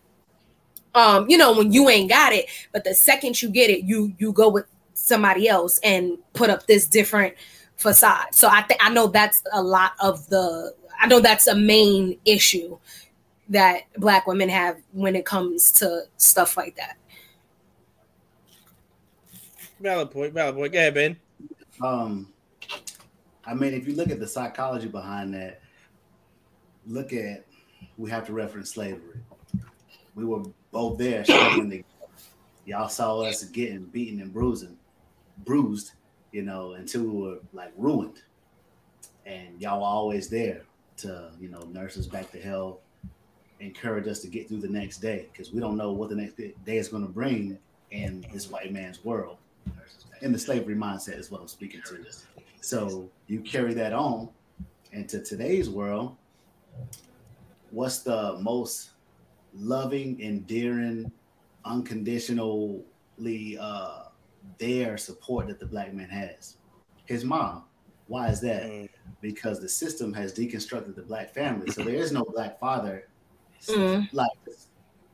Um, you know, when you ain't got it, but the second you get it, you you go with somebody else and put up this different facade. So I think I know that's a lot of the I know that's a main issue that black women have when it comes to stuff like that. Valid point. Valid point. Go ahead, Ben. Um, I mean, if you look at the psychology behind that, look at we have to reference slavery. We were both there struggling together. Y'all saw us getting beaten and bruising, bruised, you know, until we were like ruined. And y'all were always there to, you know, nurse us back to health, encourage us to get through the next day because we don't know what the next day is going to bring in this white man's world. In the slavery mindset is what I'm speaking to. So you carry that on into today's world. What's the most loving, endearing, unconditionally uh, there support that the black man has? His mom. Why is that? Mm. Because the system has deconstructed the black family. So there is no black father Mm. like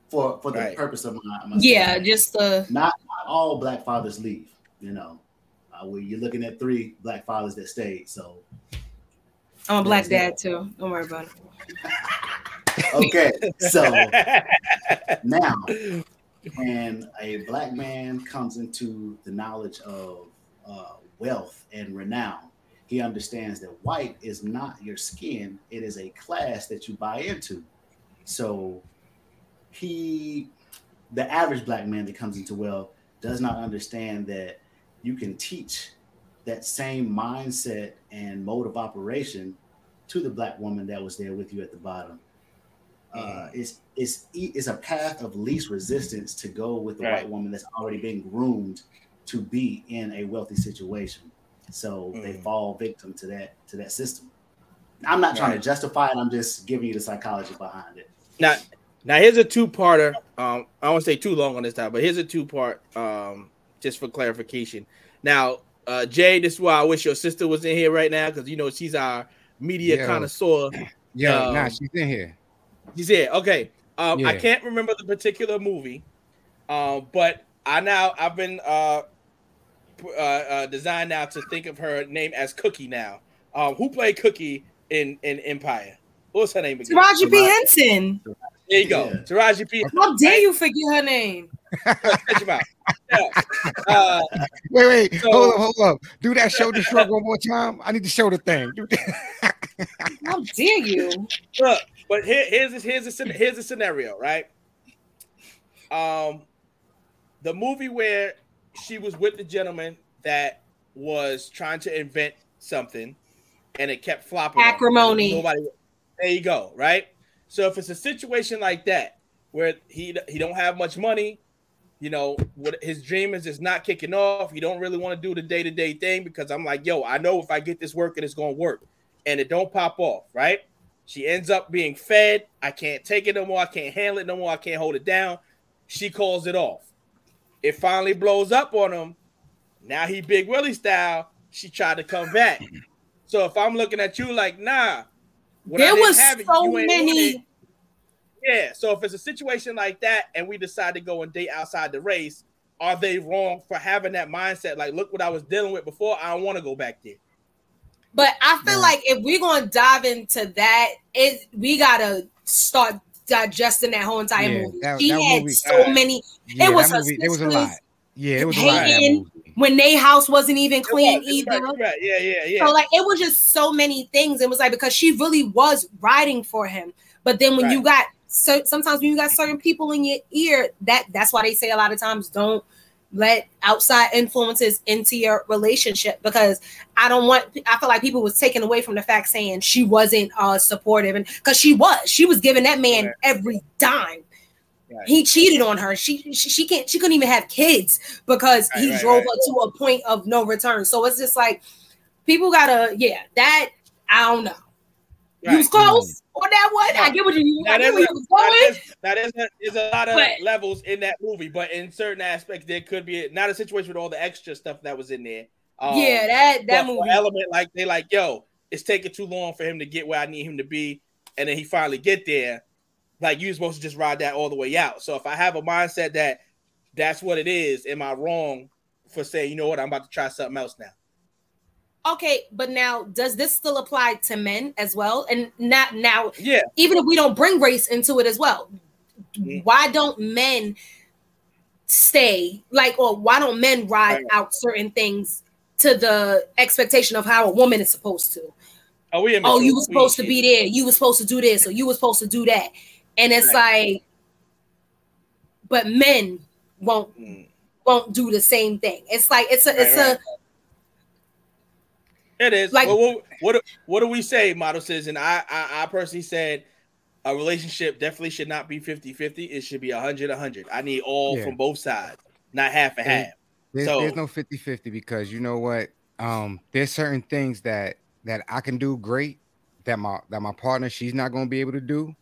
for for the Right. purpose of my, my Yeah, statement just the not, not all black fathers leave. You know, uh, where you're looking at three black fathers that stayed. So I'm a black There's dad too. Don't worry about it. [LAUGHS] okay, so [LAUGHS] now when a black man comes into the knowledge of uh, wealth and renown, he understands that white is not your skin; it is a class that you buy into. So he, the average black man that comes into wealth, does not understand that you can teach that same mindset and mode of operation to the black woman that was there with you at the bottom. Uh, it's it's e- it's a path of least resistance to go with the Right. white woman that's already been groomed to be in a wealthy situation. So they Mm. fall victim to that to that system. I'm not trying Right. to justify it. I'm just giving you the psychology behind it. Now, now here's a two-parter. Um, I won't stay too long on this time, but here's a two-part. Um, just for clarification. Now, uh, Jay, this is why I wish your sister was in here right now because you know she's our media Yeah. connoisseur. [CLEARS THROAT] Yeah, Um, nah, she's in here. She's here. Okay. Um, I can't remember the particular movie, um, but I now I've been uh, uh, uh, designed now to think of her name as Cookie now. Um, who played Cookie in in Empire? What's her name again? Taraji P. Henson. There you go, Yeah. Taraji P. How dare you forget her name? Catch him out. Yeah. [LAUGHS] Uh, Wait, wait, So- hold up, hold up. Do that shoulder shrug one more time. I need to show the thing. Do that. [LAUGHS] How dare you? Look, but here, here's this, here's a here's a scenario, right? Um, the movie where she was with the gentleman that was trying to invent something, and it kept flopping. Acrimony. Nobody. There you go. Right. So if it's a situation like that where he he don't have much money, you know what his dream is is not kicking off. He don't really want to do the day to day thing because I'm like, yo, I know if I get this working, it's gonna work, and it don't pop off. Right. She ends up being fed. I can't take it no more. I can't handle it no more. I can't hold it down. She calls it off. It finally blows up on him. Now he Big Willie style. She tried to come back. So if I'm looking at you like, nah, when I there didn't was have it, so you many. Yeah. So if it's a situation like that and we decide to go and date outside the race, are they wrong for having that mindset? Like, look what I was dealing with before. I don't want to go back there. But I feel Yeah. like if we're gonna dive into that, it we gotta start digesting that whole entire Yeah, movie. that- she that had movie- so Alright. many Yeah, was that her movie, it was a lot. Yeah, it was a lot. in that hating. when they house wasn't even clean You're either. right, right. Yeah, yeah, yeah. So like it was just so many things. It was like because she really was riding for him. But then when you got so sometimes when you got certain people in your ear, that that's why they say a lot of times don't let outside influences into your relationship because I don't want I feel like people was taken away from the fact saying she wasn't uh supportive and because she was she was giving that man Right. every dime. Right. He cheated on her. She, she she can't she couldn't even have kids because he Right, right, drove right. her to a point of no return. So it's just like people gotta yeah that I don't know. You was Right. close on that one. I get what you I That get is where a, you was going. is, that is a, is a lot of But- levels in that movie, but in certain aspects, there could be not a situation with all the extra stuff that was in there. Um, yeah, that that but movie. element like they like, yo, it's taking too long for him to get where I need him to be, and then he finally get there. Like you're supposed to just ride that all the way out. So if I have a mindset that that's what it is, am I wrong for saying, you know what, I'm about to try something else now? Okay, but now does this still apply to men as well? And not now, Yeah, even if we don't bring race into it as well, Mhm. why don't men stay like, or why don't men ride Right. out certain things to the expectation of how a woman is supposed to? oh, we oh, you were we- supposed to be there, you were supposed to do this, or you were supposed to do that, and it's like, but men won't Mm. won't do the same thing. It's like it's a it's Right, right. a It is. Like- Like, what, what, do- what do we say, Model Citizen? I, I, I personally said a relationship definitely should not be 50 50. It should be 100 100. I need all Yeah. from both sides, not half and Yeah. half. There's, So- there's no 50-50 because you know what? Um, there's certain things that that I can do great that my that my partner she's not gonna be able to do.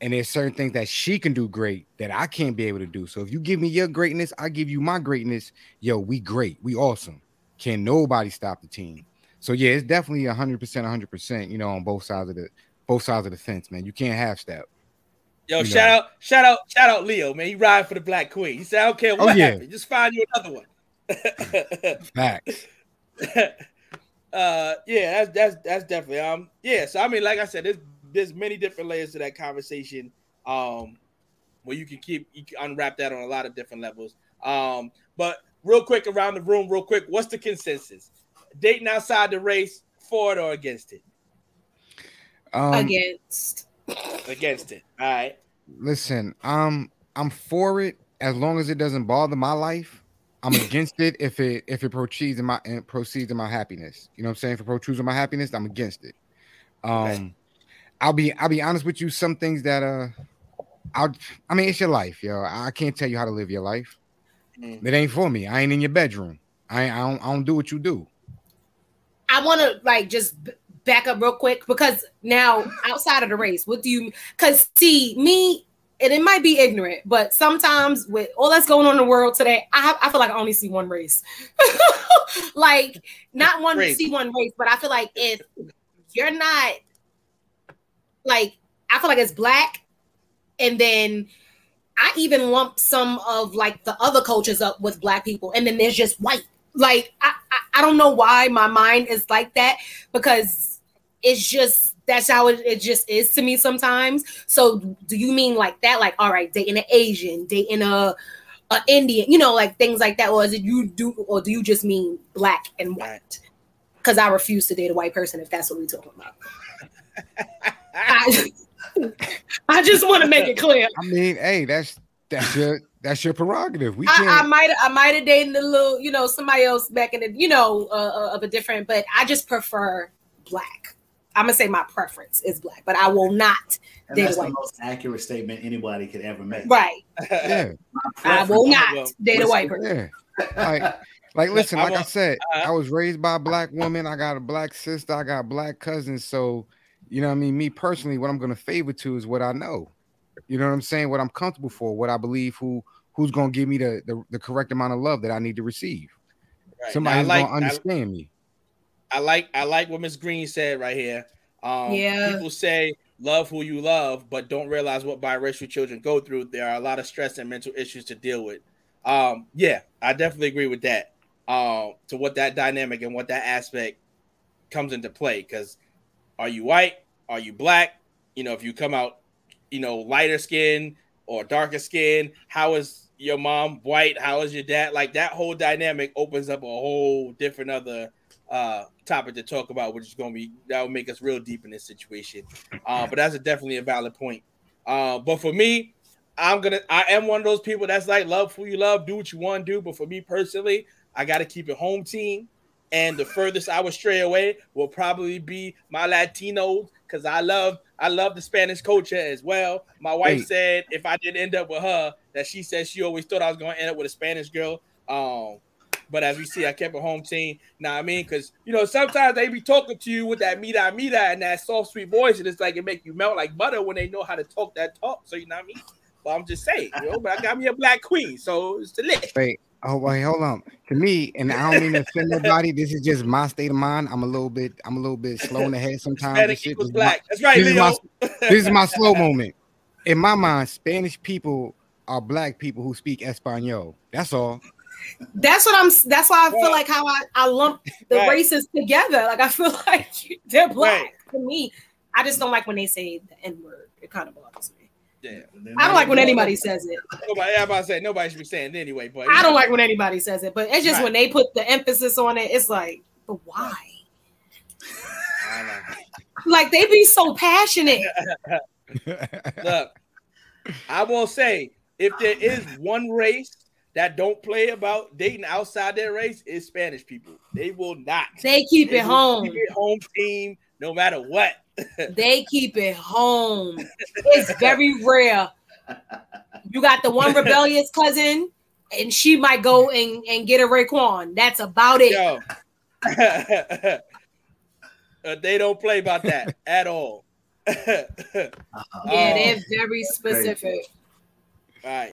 And there's certain things that she can do great that I can't be able to do. So if you give me your greatness, I give you my greatness. Yo, we great, we awesome. Can nobody stop the team? So yeah, it's definitely hundred percent, hundred percent. You know, on both sides of the both sides of the fence, man. You can't half step. Yo, You shout know. out, shout out, shout out Leo, man. He ride for the Black Queen. He said, I don't care Oh, what yeah. happened. Just find you another one. [LAUGHS] Facts. [LAUGHS] uh yeah that's that's that's definitely um yeah so i mean like i said there's there's many different layers to that conversation um where you can keep you can unwrap that on a lot of different levels um but real quick around the room real quick what's the consensus dating outside the race for it or against it Um, against. against it all right Listen, um, I'm for it as long as it doesn't bother my life. I'm against it if it if it proceeds in my proceeds in my happiness. You know what I'm saying? If it protrudes in my happiness, I'm against it. Um, Okay. I'll be I'll be honest with you. Some things that uh, I'll I mean it's your life, yo. I can't tell you how to live your life. Mm. It ain't for me. I ain't in your bedroom. I I don't I don't do what you do. I want to like just back up real quick because now outside of the race, what do you? Because see me, and it might be ignorant, but sometimes with all that's going on in the world today, I have, I feel like I only see one race. [LAUGHS] like not one see one race, but I feel like if you're not like I feel like it's black, and then I even lump some of like the other cultures up with black people, and then there's just white. Like I, I, I don't know why my mind is like that because it's just that's how it, it just is to me sometimes. So do you mean like that? Like all right, dating an Asian, dating a a Indian, you know, like things like that, or is it you do, or do you just mean black and white? Because I refuse to date a white person if that's what we're talking about. [LAUGHS] I, [LAUGHS] I just want to make it clear. I mean, hey, that's that's your that's your prerogative. We I, can't. I might I might have dated a little, you know, somebody else back in the, you know, uh, uh, of a different, but I just prefer black. I'm gonna say my preference is black, but I will not And date a that's the white. most accurate statement anybody could ever make. Right. [LAUGHS] yeah, I will not Well, date a white person. yeah. Like, like, listen, like I want- said, uh, I was raised by a black woman. I got a black sister. I got black cousins. So, you know, what I mean, me personally, what I'm gonna favor to is what I know. You know what I'm saying? What I'm comfortable for. What I believe. Who who's gonna give me the the, the correct amount of love that I need to receive. Right. Somebody's Now, like, gonna understand me. I, I like I like what Miss Green said right here. Um, Yeah. people say love who you love, but don't realize what biracial children go through. There are a lot of stress and mental issues to deal with. Um, yeah, I definitely agree with that. Um, to what that dynamic and what that aspect comes into play. Because are you white? Are you black? You know, if you come out, you know, lighter skin or darker skin, how is your mom white? How is your dad? Like that whole dynamic opens up a whole different other uh topic to talk about, which is gonna be that will make us real deep in this situation. Uh, but that's a definitely a valid point. Uh, but for me, I'm gonna I am one of those people that's like love who you love, do what you want to do. But for me personally, I gotta keep it home team. And the furthest I would stray away will probably be my Latinos because I love I love the Spanish culture as well. My wife Wait. said if I did end up with her, that she said she always thought I was going to end up with a Spanish girl. Um, but as we see, I kept a home team. Now I mean, because you know sometimes they be talking to you with that mira mira and that soft sweet voice, and it's like it make you melt like butter when they know how to talk that talk. So you know what I mean. But I'm just saying, you know, but I got me a black queen, so it's the. Wait, oh wait, hold on. To me, and I don't mean to offend [LAUGHS] nobody. This is just my state of mind. I'm a little bit, I'm a little bit slow in the head sometimes. Hispanic This shit equals is black. my- That's right, this is my- this is my [LAUGHS] slow moment. In my mind, Spanish people are black people who speak Espanol. That's all. That's what I'm. That's why I feel Right. like how I, I lump the Right. races together. Like I feel [LAUGHS] like they're black Right. to me. I just don't like when they say the N word. It kind of bothers me. Yeah. I don't like when anybody says it. Nobody, I'm about to say nobody should be saying it anyway, but I don't like when anybody says it, but it's just Right. when they put the emphasis on it. It's like, but why? I know. [LAUGHS] Like they be so passionate. [LAUGHS] Look, I will say if there is one race that don't play about dating outside their race, is Spanish people. They will not. They keep They it home. Keep it home team, no matter what. They keep it home. It's very rare. You got the one rebellious cousin, and she might go and, and get a Raekwon. That's about it. Yo, [LAUGHS] Uh, they don't play about that at all. [LAUGHS] all Uh-huh. Yeah, Oh. they're very specific. right.